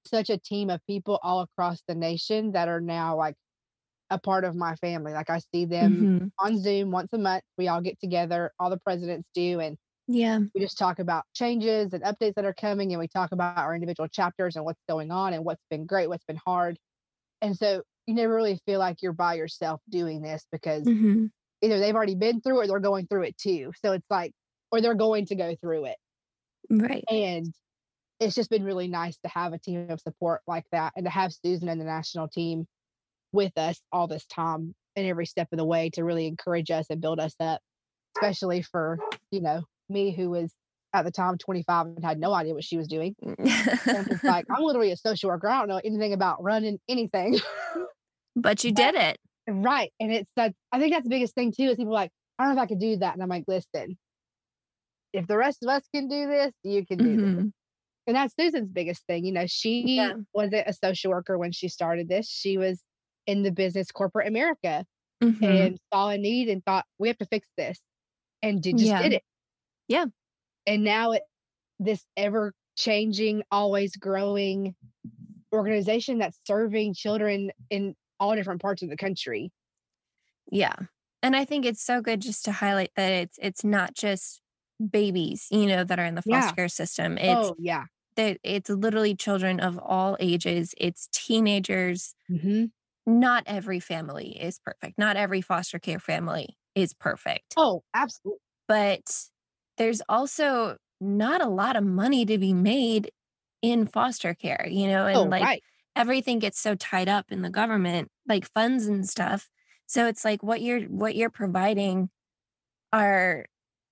such a team of people all across the nation that are now like a part of my family. Like I see them Mhm. on Zoom once a month. We all get together, all the presidents do, and Yeah. we just talk about changes and updates that are coming and we talk about our individual chapters and what's going on and what's been great what's been hard and so you never really feel like you're by yourself doing this because hmm either they've already been through it or they're going through it too. So it's like or they're going to go through it. Right. and it's just been really nice to have a team of support like that and to have susan and the national team with us all this time and every step of the way to really encourage us and build us up especially for you know me who was at the time 25 and had no idea what she was doing. And it's like i'm literally a social worker. I don't know anything about running anything but you did it. right and it's that i think that's the biggest thing too is people like i don't know if i could do that and i'm like listen if the rest of us can do this you can do this Mhm. and that's Susan's biggest thing. You know, she Yeah. wasn't a social worker when she started this. She was in the business corporate America Mhm. and saw a need and thought we have to fix this, and did, just Yeah. did it. Yeah. And now it this ever changing, always growing organization that's serving children in all different parts of the country. Yeah. And I think it's so good just to highlight that it's it's not just babies, you know, that are in the Yeah. foster care system. It's oh yeah. that it's literally children of all ages. It's teenagers. hmm Not every family is perfect. Not every foster care family is perfect. Oh, absolutely. But there's also not a lot of money to be made in foster care, you know, and Oh, like right. Everything gets so tied up in the government, like funds and stuff. So it's like what you're what you're providing are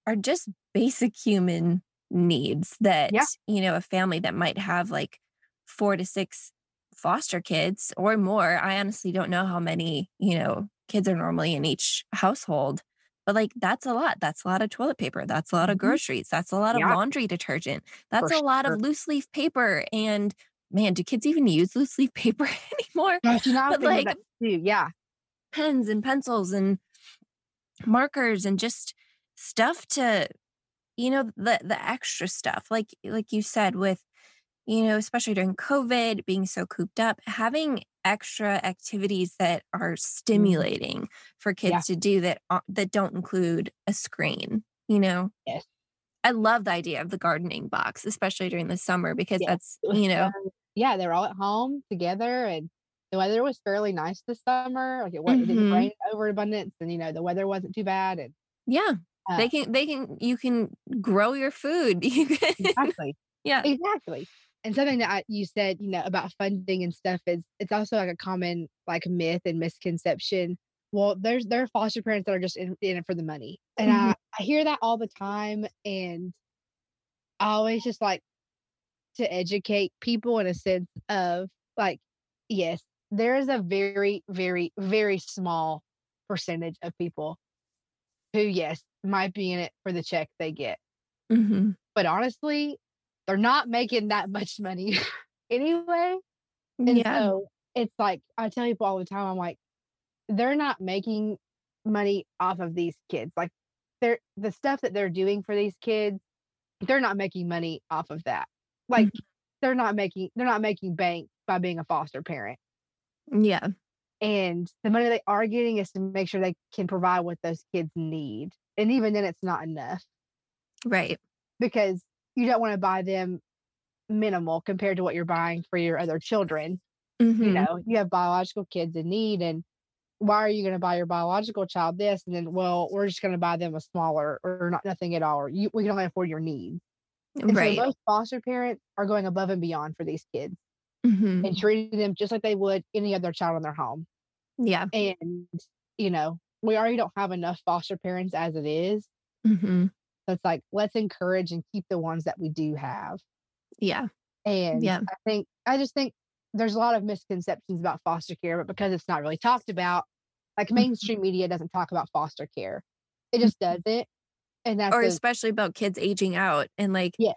are just basic human needs that Yeah. you know a family that might have like four to six foster kids or more i honestly don't know how many you know kids are normally in each household but like that's a lot that's a lot of toilet paper that's a lot of Mhm. groceries that's a lot of Yeah. laundry detergent that's For a lot sure. of loose leaf paper and man do kids even use loose leaf paper anymore Gosh, you know, But, like, too. Yeah. pens and pencils and markers and just stuff to you know the the extra stuff like like you said with you know especially during covid being so cooped up having extra activities that are stimulating for kids Mm-hmm. Yeah. to do that that don't include a screen you know Yes. i love the idea of the gardening box especially during the summer because Yes, that's you know. yeah, they were all at home together and the weather was fairly nice this summer. Like it, wa- it didn't Mhm. rain overabundance and you know, the weather wasn't too bad. And yeah uh, they can they can you can grow your food you can exactly. yeah Exactly. And something that I, you said, you know, about funding and stuff is it's also like a common like myth and misconception. Well, there's there are foster parents that are just in, in it for the money. And Mhm. I, I hear that all the time. And I always just like to educate people in a sense of like, yes, there is a very, very, very small percentage of people who, yes, might be in it for the check they get hmm but honestly, they're not making that much money anyway. And yeah so it's like I tell people all the time, I'm like, they're not making money off of these kids. Like they're the stuff that they're doing for these kids, they're not making money off of that. Like they're not making they're not making bank by being a foster parent. yeah And the money they are getting is to make sure they can provide what those kids need. And even then it's not enough. right because you don't want to buy them minimal compared to what you're buying for your other children. You Mhm. know, you have biological kids in need, and why are you going to buy your biological child this? And then, well, we're just going to buy them a smaller or not nothing at all, or you, we can only afford your needs. And right so most foster parents are going above and beyond for these kids Mhm. and treating them just like they would any other child in their home. yeah And, you know, we already don't have enough foster parents as it is. hmm So it's like, let's encourage and keep the ones that we do have. yeah And Yeah. I think I just think there's a lot of misconceptions about foster care, but because it's not really talked about, like Mm-hmm. mainstream media doesn't talk about foster care. It just doesn't. And that's or a- especially about kids aging out and like Yeah.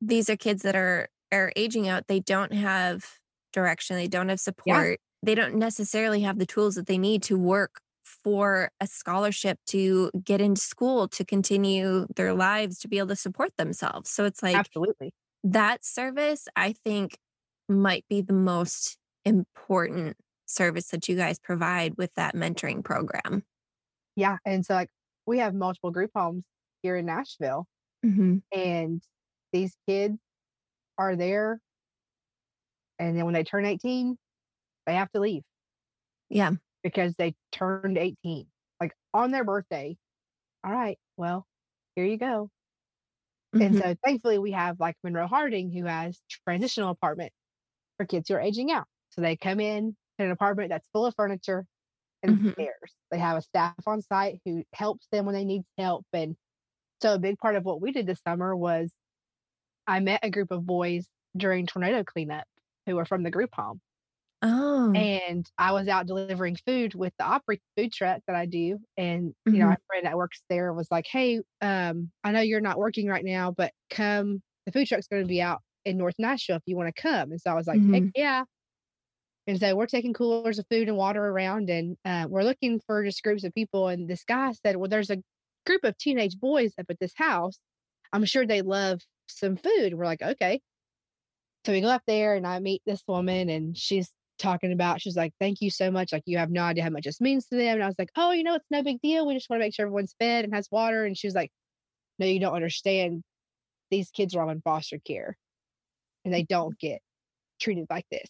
these are kids that are are aging out they don't have direction they don't have support they don't necessarily have the tools that they need to work for a scholarship to get into school to continue their lives to be able to support themselves so it's like absolutely. that service i think might be the most important service that you guys provide with that mentoring program Yeah. And so like we have multiple group homes here in Nashville mm-hmm. and these kids are there. And then when they turn 18, they have to leave yeah because they turned 18, like on their birthday. All right, well, here you go. And Mhm. so thankfully we have like Monroe Harding who has transitional apartment for kids who are aging out. So they come in to an apartment that's full of furniture and Mhm. stairs. They have a staff on site who helps them when they need help. And so a big part of what we did this summer was I met a group of boys during tornado cleanup who were from the group home. oh And I was out delivering food with the Opry food truck that I do. And, you know, my friend that works there was like, Hey, um, I know you're not working right now, but come, the food truck's going to be out in North Nashville if you want to come. And so I was like, Heck Mhm. yeah. And so we're taking coolers of food and water around and uh, we're looking for just groups of people. And this guy said, Well, there's a group of teenage boys up at this house. I'm sure they love some food. We're like, Okay. So we go up there and I meet this woman and she's talking about, she's like, Thank you so much. Like, you have no idea how much this means to them. And I was like, Oh, you know, it's no big deal. We just want to make sure everyone's fed and has water. And she was like, No, you don't understand. These kids are all in foster care and they don't get treated like this.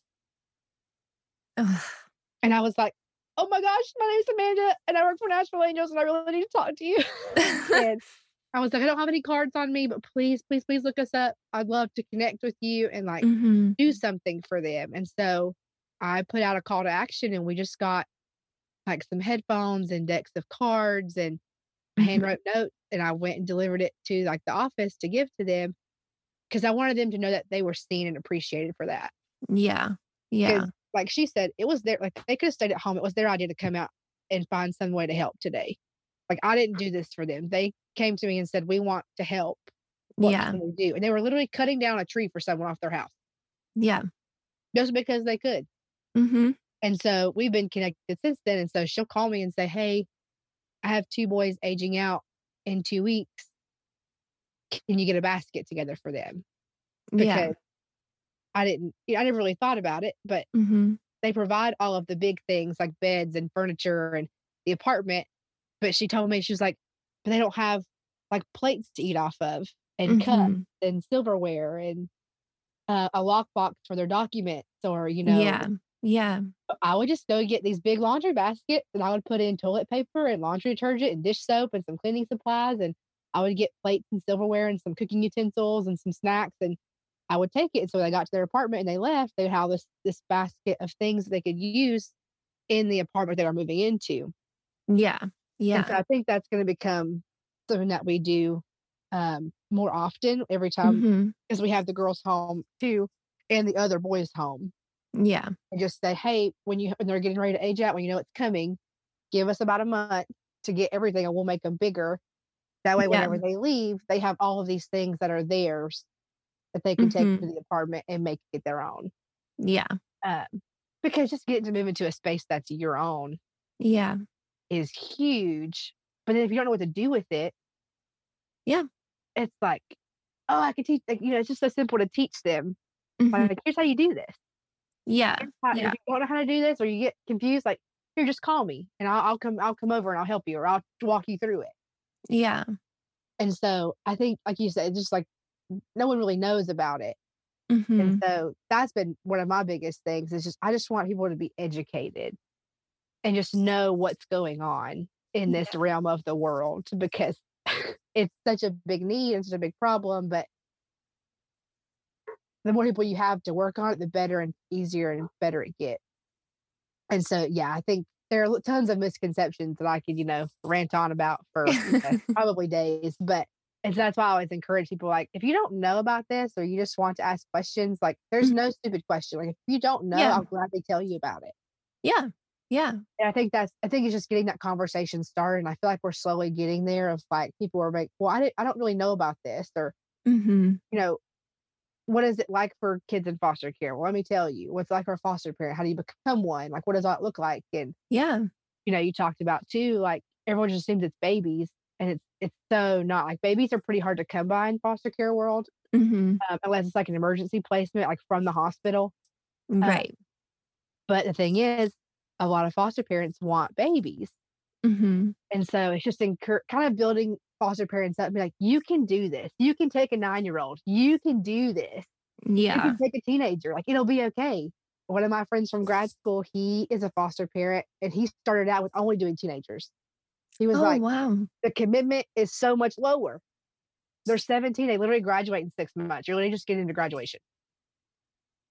And I was like, Oh my gosh, my name is Amanda and I work for Nashville Angels and I really need to talk to you. and I was like, I don't have any cards on me, but please, please, please look us up. I'd love to connect with you and like Mhm. do something for them. And so I put out a call to action and we just got like some headphones and decks of cards and a Mhm. handwrote note. And I went and delivered it to like the office to give to them because I wanted them to know that they were seen and appreciated for that. Yeah. Yeah. Like she said, it was their like they could have stayed at home. It was their idea to come out and find some way to help today. Like I didn't do this for them. They came to me and said, "We want to help. What Yeah. can we do?" And they were literally cutting down a tree for someone off their house Yeah. just because they could. Mhm. And so we've been connected since then. And so she'll call me and say, "Hey, I have two boys aging out in two weeks. Can you get a basket together for them?" Yeah. I didn't. You know, I never really thought about it, but Mhm. they provide all of the big things like beds and furniture and the apartment. But she told me she was like, but they don't have like plates to eat off of and cups Mhm. and silverware and uh, a lockbox for their documents or you know Yeah. Yeah. I would just go get these big laundry baskets and I would put in toilet paper and laundry detergent and dish soap and some cleaning supplies and I would get plates and silverware and some cooking utensils and some snacks and I would take it. And so when they got to their apartment and they left, they would have this this basket of things they could use in the apartment they were moving into. Yeah. And Yeah. so I think that's going to become something that we do um, more often every time because we have the girls' home too and the other boys' home Yeah. and just say, hey, when you when they're getting ready to age out, when you know it's coming, give us about a month to get everything, and we'll make them bigger. That way, Yeah. whenever they leave, they have all of these things that are theirs that they can take Mhm. to the apartment and make it their own. Yeah. Um, because just getting to move into a space that's your own Yeah. is huge. But then if you don't know what to do with it, Yeah. it's like, oh, I can teach. Like, you know, it's just so simple to teach them. Mhm. Like, here's how you do this. Yeah. How- Yeah. If you don't know how to do this or you get confused, like here, just call me and I'll, I'll come. I'll come over and I'll help you or I'll walk you through it. Yeah. And so I think, like you said, it's just like no one really knows about it. Mhm. And so that's been one of my biggest things is just I just want people to be educated and just know what's going on in this realm of the world because it's such a big need and such a big problem. But the more people you have to work on it, the better and easier and better it gets. And so, yeah, I think there are tons of misconceptions that I could, you know, rant on about for you know, probably days. But and so that's why I always encourage people like, if you don't know about this or you just want to ask questions, like there's Mhm. no stupid question. Like if you don't know, Yeah. I'll gladly tell you about it. Yeah. Yeah. And I think that's I think it's just getting that conversation started. And I feel like we're slowly getting there of like people are like, well, I didn't I don't really know about this or Mhm. you know, what is it like for kids in foster care? Well, let me tell you, what's like for a foster parent? How do you become one? Like, what does that look like? And Yeah. you know, you talked about too, like everyone just assumes it's babies, and it's it's so not. Like babies are pretty hard to come by in foster care world, Mhm. um, unless it's like an emergency placement, like from the hospital. Uh, Right. But the thing is, a lot of foster parents want babies, Mhm. and so it's just incur- kind of building foster parents up, and be like, you can do this. You can take a nine year old. You can do this. Yeah. You can take a teenager. Like it'll be okay. One of my friends from grad school, he is a foster parent, and he started out with only doing teenagers. He was Oh, like, wow. the commitment is so much lower. They're 17. They literally graduate in six months. You're literally just getting into graduation.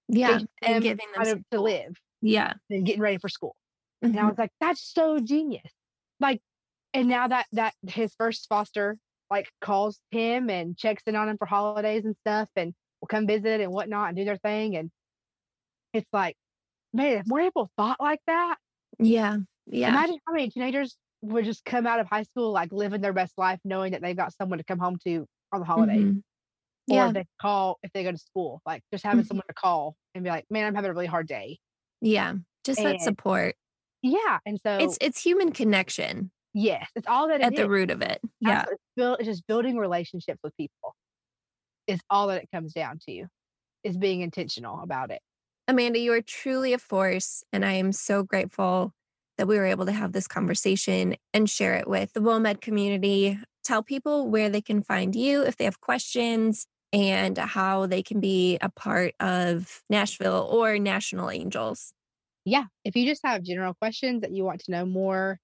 Yeah. And giving them to, live Yeah. and getting ready for school. And I Mhm. was like, that's so genius. Like, and now that that his first foster like calls him and checks in on him for holidays and stuff and will come visit and whatnot and do their thing. And it's like, man, if more people thought like that, Yeah. Yeah. Imagine how many teenagers would just come out of high school like living their best life, knowing that they've got someone to come home to on the holidays, Mhm. or they call if they go to school. Like just having Mhm. someone to call and be like, "Man, I'm having a really hard day." Yeah. Just that support. Yeah, and so It's it's human connection yes, it's all that it at the is. root of it. Yeah. It's, build, it's just building relationships with people. Is all that it comes down to. Is being intentional about it. Amanda, you are truly a force, and I am so grateful that we were able to have this conversation and share it with the WOMED community. Tell people where they can find you if they have questions and how they can be a part of Nashville or National Angels. yeah, if you just have general questions that you want to know more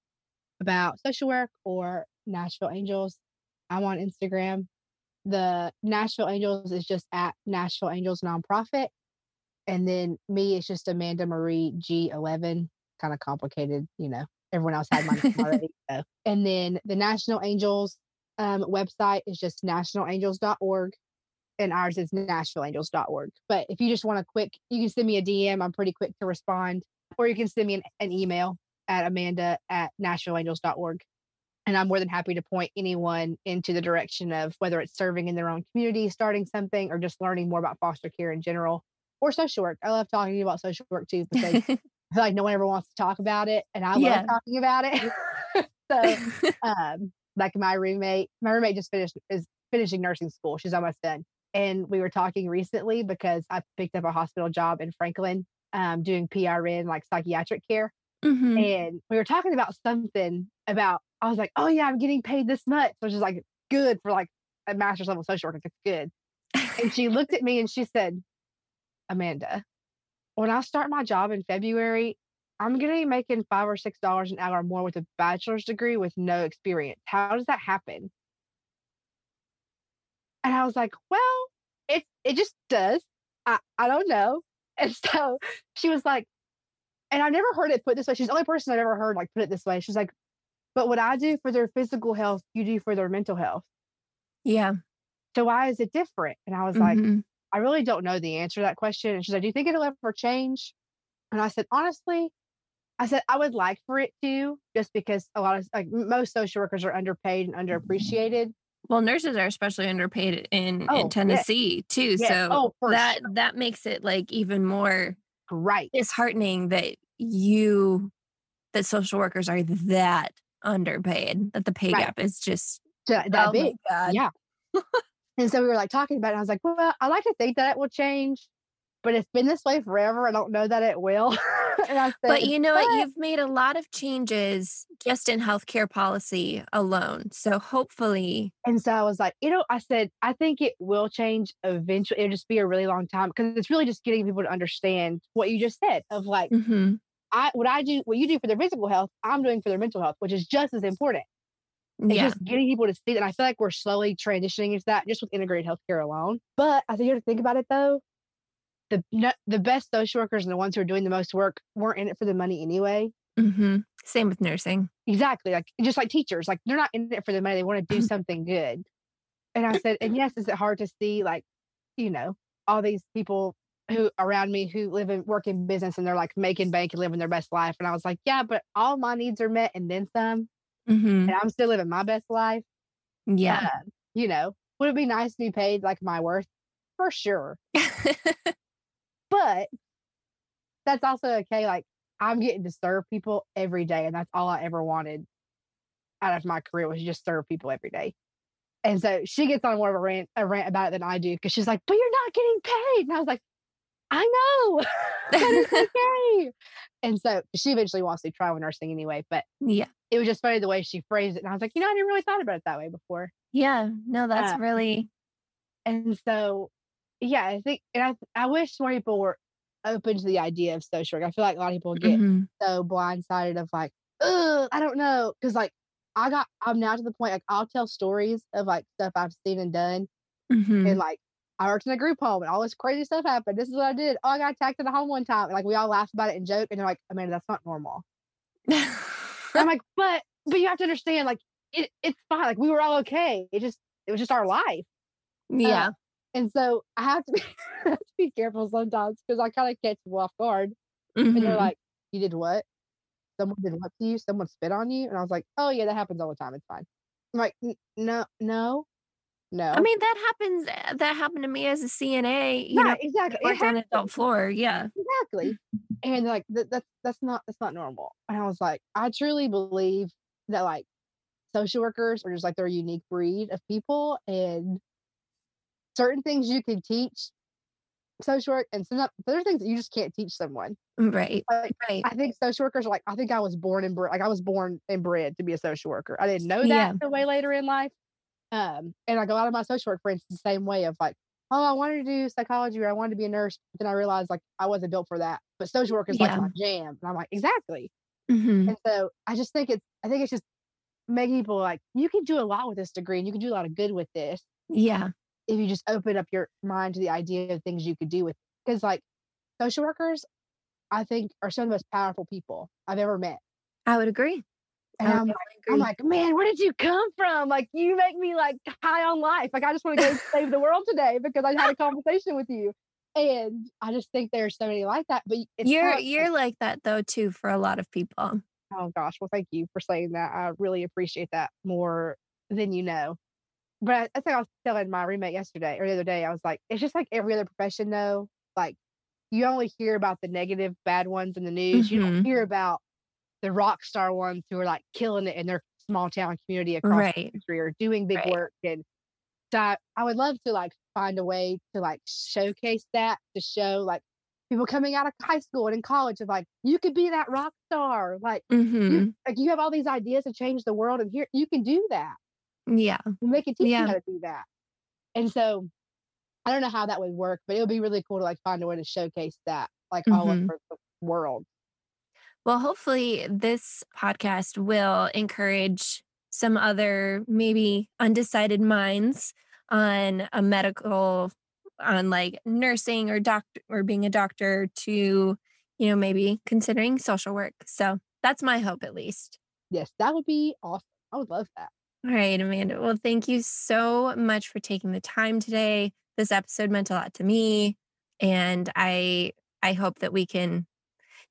about social work or Nashville Angels, I'm on Instagram. The Nashville Angels is just at Nashville Angels Nonprofit. And then me is just Amanda Marie G11. Kind of complicated, you know. Everyone else had mine already. So. And then the National Angels um, website is just nationalangels.org and ours is nashvilleangels.org. But if you just want a quick, you can send me a DM. I'm pretty quick to respond, or you can send me an, an email at amanda at nashvilleangels.org. And I'm more than happy to point anyone into the direction of whether it's serving in their own community, starting something, or just learning more about foster care in general or social work. I love talking about social work too because feel like no one ever wants to talk about it. And I yeah. love talking about it. so, um, like my roommate, my roommate just finished is finishing nursing school. She's almost done. And we were talking recently because I picked up a hospital job in Franklin um, doing PRN, like psychiatric care. Mm-hmm. And we were talking about something about, I was like, oh, yeah, I'm getting paid this much, which is like good for like a master's level social work. It's good. and she looked at me and she said, Amanda, when I start my job in February, I'm going to be making five or six dollars an hour more with a bachelor's degree with no experience. How does that happen? And I was like, well, it it just does. I, I don't know. And so she was like, and I've never heard it put this way. She's the only person I've ever heard like put it this way. She's like, but what I do for their physical health, you do for their mental health. Yeah. So why is it different? And I was mm-hmm. like, I really don't know the answer to that question. And she's like, Do you think it'll ever change? And I said, honestly, I said I would like for it to, just because a lot of like most social workers are underpaid and mm-hmm. underappreciated. Well, nurses are especially underpaid in, oh, in Tennessee yes. too. Yes. So oh, that sure. that makes it like even more right disheartening that you that social workers are that underpaid. That the pay right. gap is just that, that oh big. Yeah. and so we were like talking about it. I was like, well, I like to think that it will change but it's been this way forever. I don't know that it will. said, but you know what? You've made a lot of changes just in healthcare policy alone. So hopefully. And so I was like, you know, I said, I think it will change eventually. It'll just be a really long time because it's really just getting people to understand what you just said of like, mm-hmm. I what I do, what you do for their physical health, I'm doing for their mental health, which is just as important. Yeah. just getting people to see that. And I feel like we're slowly transitioning into that just with integrated healthcare alone. But I think you have to think about it though the the best social workers and the ones who are doing the most work weren't in it for the money anyway. Mm-hmm. Same with nursing. Exactly. Like just like teachers, like they're not in it for the money. They want to do something good. And I said, and yes, is it hard to see like, you know, all these people who around me who live and work in business and they're like making bank and living their best life. And I was like, yeah, but all my needs are met and then some. Mm-hmm. And I'm still living my best life. Yeah. Uh, you know, would it be nice to be paid like my worth? For sure. But that's also okay. Like I'm getting to serve people every day, and that's all I ever wanted out of my career was just serve people every day. And so she gets on more of a rant, a rant about it than I do because she's like, "But you're not getting paid," and I was like, "I know that is okay." and so she eventually wants to try with nursing anyway. But yeah, it was just funny the way she phrased it, and I was like, you know, I never really thought about it that way before. Yeah, no, that's uh, really. And so yeah, I think, and I, I wish more people were open to the idea of social work. I feel like a lot of people get mm-hmm. so blindsided of like, oh, I don't know. Cause like I got, I'm now to the point, like I'll tell stories of like stuff I've seen and done. Mm-hmm. And like, I worked in a group home and all this crazy stuff happened. This is what I did. Oh, I got attacked in a home one time. And like, we all laugh about it and joke. And they're like, Amanda, that's not normal. I'm like, but, but you have to understand, like, it, it's fine. Like, we were all okay. It just, it was just our life. Yeah. Uh, and so I have to be, have to be careful sometimes because I kind of catch them off guard. Mm-hmm. And they're mm-hmm. like, You did what? Someone did what to you? Someone spit on you? And I was like, Oh, yeah, that happens all the time. It's fine. I'm like, No, no, no. I mean, that happens. Eh, that happened to me as a CNA. You yeah, know, exactly. Worked on adult floor. Yeah, exactly. And like that, that's that's not that's not normal. And I was like, I truly believe that like social workers are just like they're a unique breed of people, and certain things you can teach social work and some other things that you just can't teach someone. Mm, right. Like, right. I think social workers are like, I think I was born and bred, like I was born and bred to be a social worker. I didn't know that yeah. the way later in life. Um, and i go out of my social work friends the same way of like, oh, I wanted to do psychology or I wanted to be a nurse. But then I realized like I wasn't built for that. But social work is yeah. like my jam. And I'm like, exactly. Mm-hmm. And so I just think it's I think it's just making people like, you can do a lot with this degree and you can do a lot of good with this Yeah. if you just open up your mind to the idea of things you could do with because like social workers i think are some of the most powerful people i've ever met I would agree. And would I'm, definitely I'm like man where did you come from like you make me like high on life like i just want to go save the world today because i had a conversation with you and i just think there's so many like that but it's you're not- you're like that though too for a lot of people. Oh gosh, well, thank you for saying that. I really appreciate that more than you know. But I, I think I was telling my roommate yesterday or the other day, I was like, it's just like every other profession, though. Like, you only hear about the negative, bad ones in the news. You don't Mhm. hear about the rock star ones who are like killing it in their small town community across Right. the country or doing big Right. work. And so I, I would love to like find a way to like showcase that to show like people coming out of high school and in college of like, you could be that rock star. Like, mm-hmm. you, like you have all these ideas to change the world and here you can do that Yeah. and they can teach Yeah. you how to do that and so i don't know how that would work but it would be really cool to like find a way to showcase that like all Mhm. over the world Well, hopefully, this podcast will encourage some other maybe undecided minds on a medical, on like nursing or doctor or being a doctor to, you know, maybe considering social work. So that's my hope, at least. yes that would be awesome i would love that All right, Amanda. Well, thank you so much for taking the time today. This episode meant a lot to me, and I I hope that we can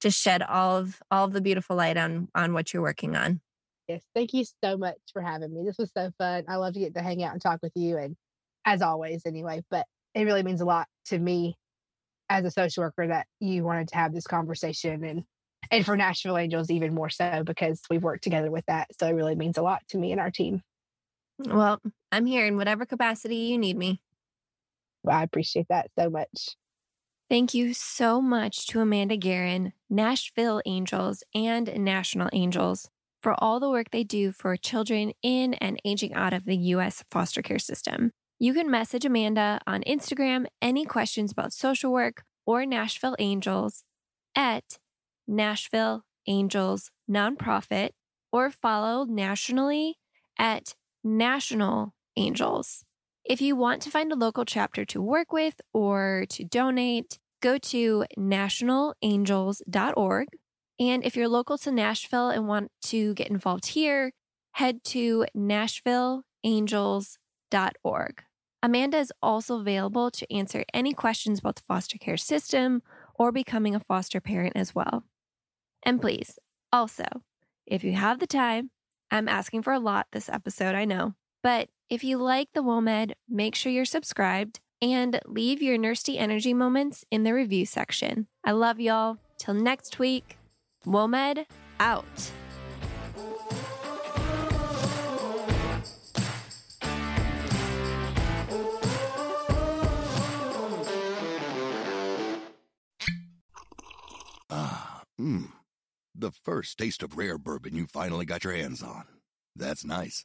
just shed all of all of the beautiful light on on what you're working on. yes thank you so much for having me this was so fun i love to get to hang out and talk with you and as always anyway but it really means a lot to me as a social worker that you wanted to have this conversation and and for Nashville Angels even more so because we've worked together with that. So it really means a lot to me and our team. Well, I'm here in whatever capacity you need me. Well, I appreciate that so much. Thank you so much to Amanda Garren, Nashville Angels, and National Angels for all the work they do for children in and aging out of the U.S. foster care system. You can message Amanda on Instagram any questions about social work or Nashville Angels at Nashville Angels Nonprofit or follow nationally at National Angels. If you want to find a local chapter to work with or to donate, go to nationalangels.org. And if you're local to Nashville and want to get involved here, head to nashvilleangels.org. Amanda is also available to answer any questions about the foster care system or becoming a foster parent as well. And please, also, if you have the time, I'm asking for a lot this episode, I know. But if you like the WOMED, make sure you're subscribed and leave your Nurse D Energy moments in the review section. I love y'all. Till next week, WOMED out. Ah, mmm. The first taste of rare bourbon you finally got your hands on. That's nice.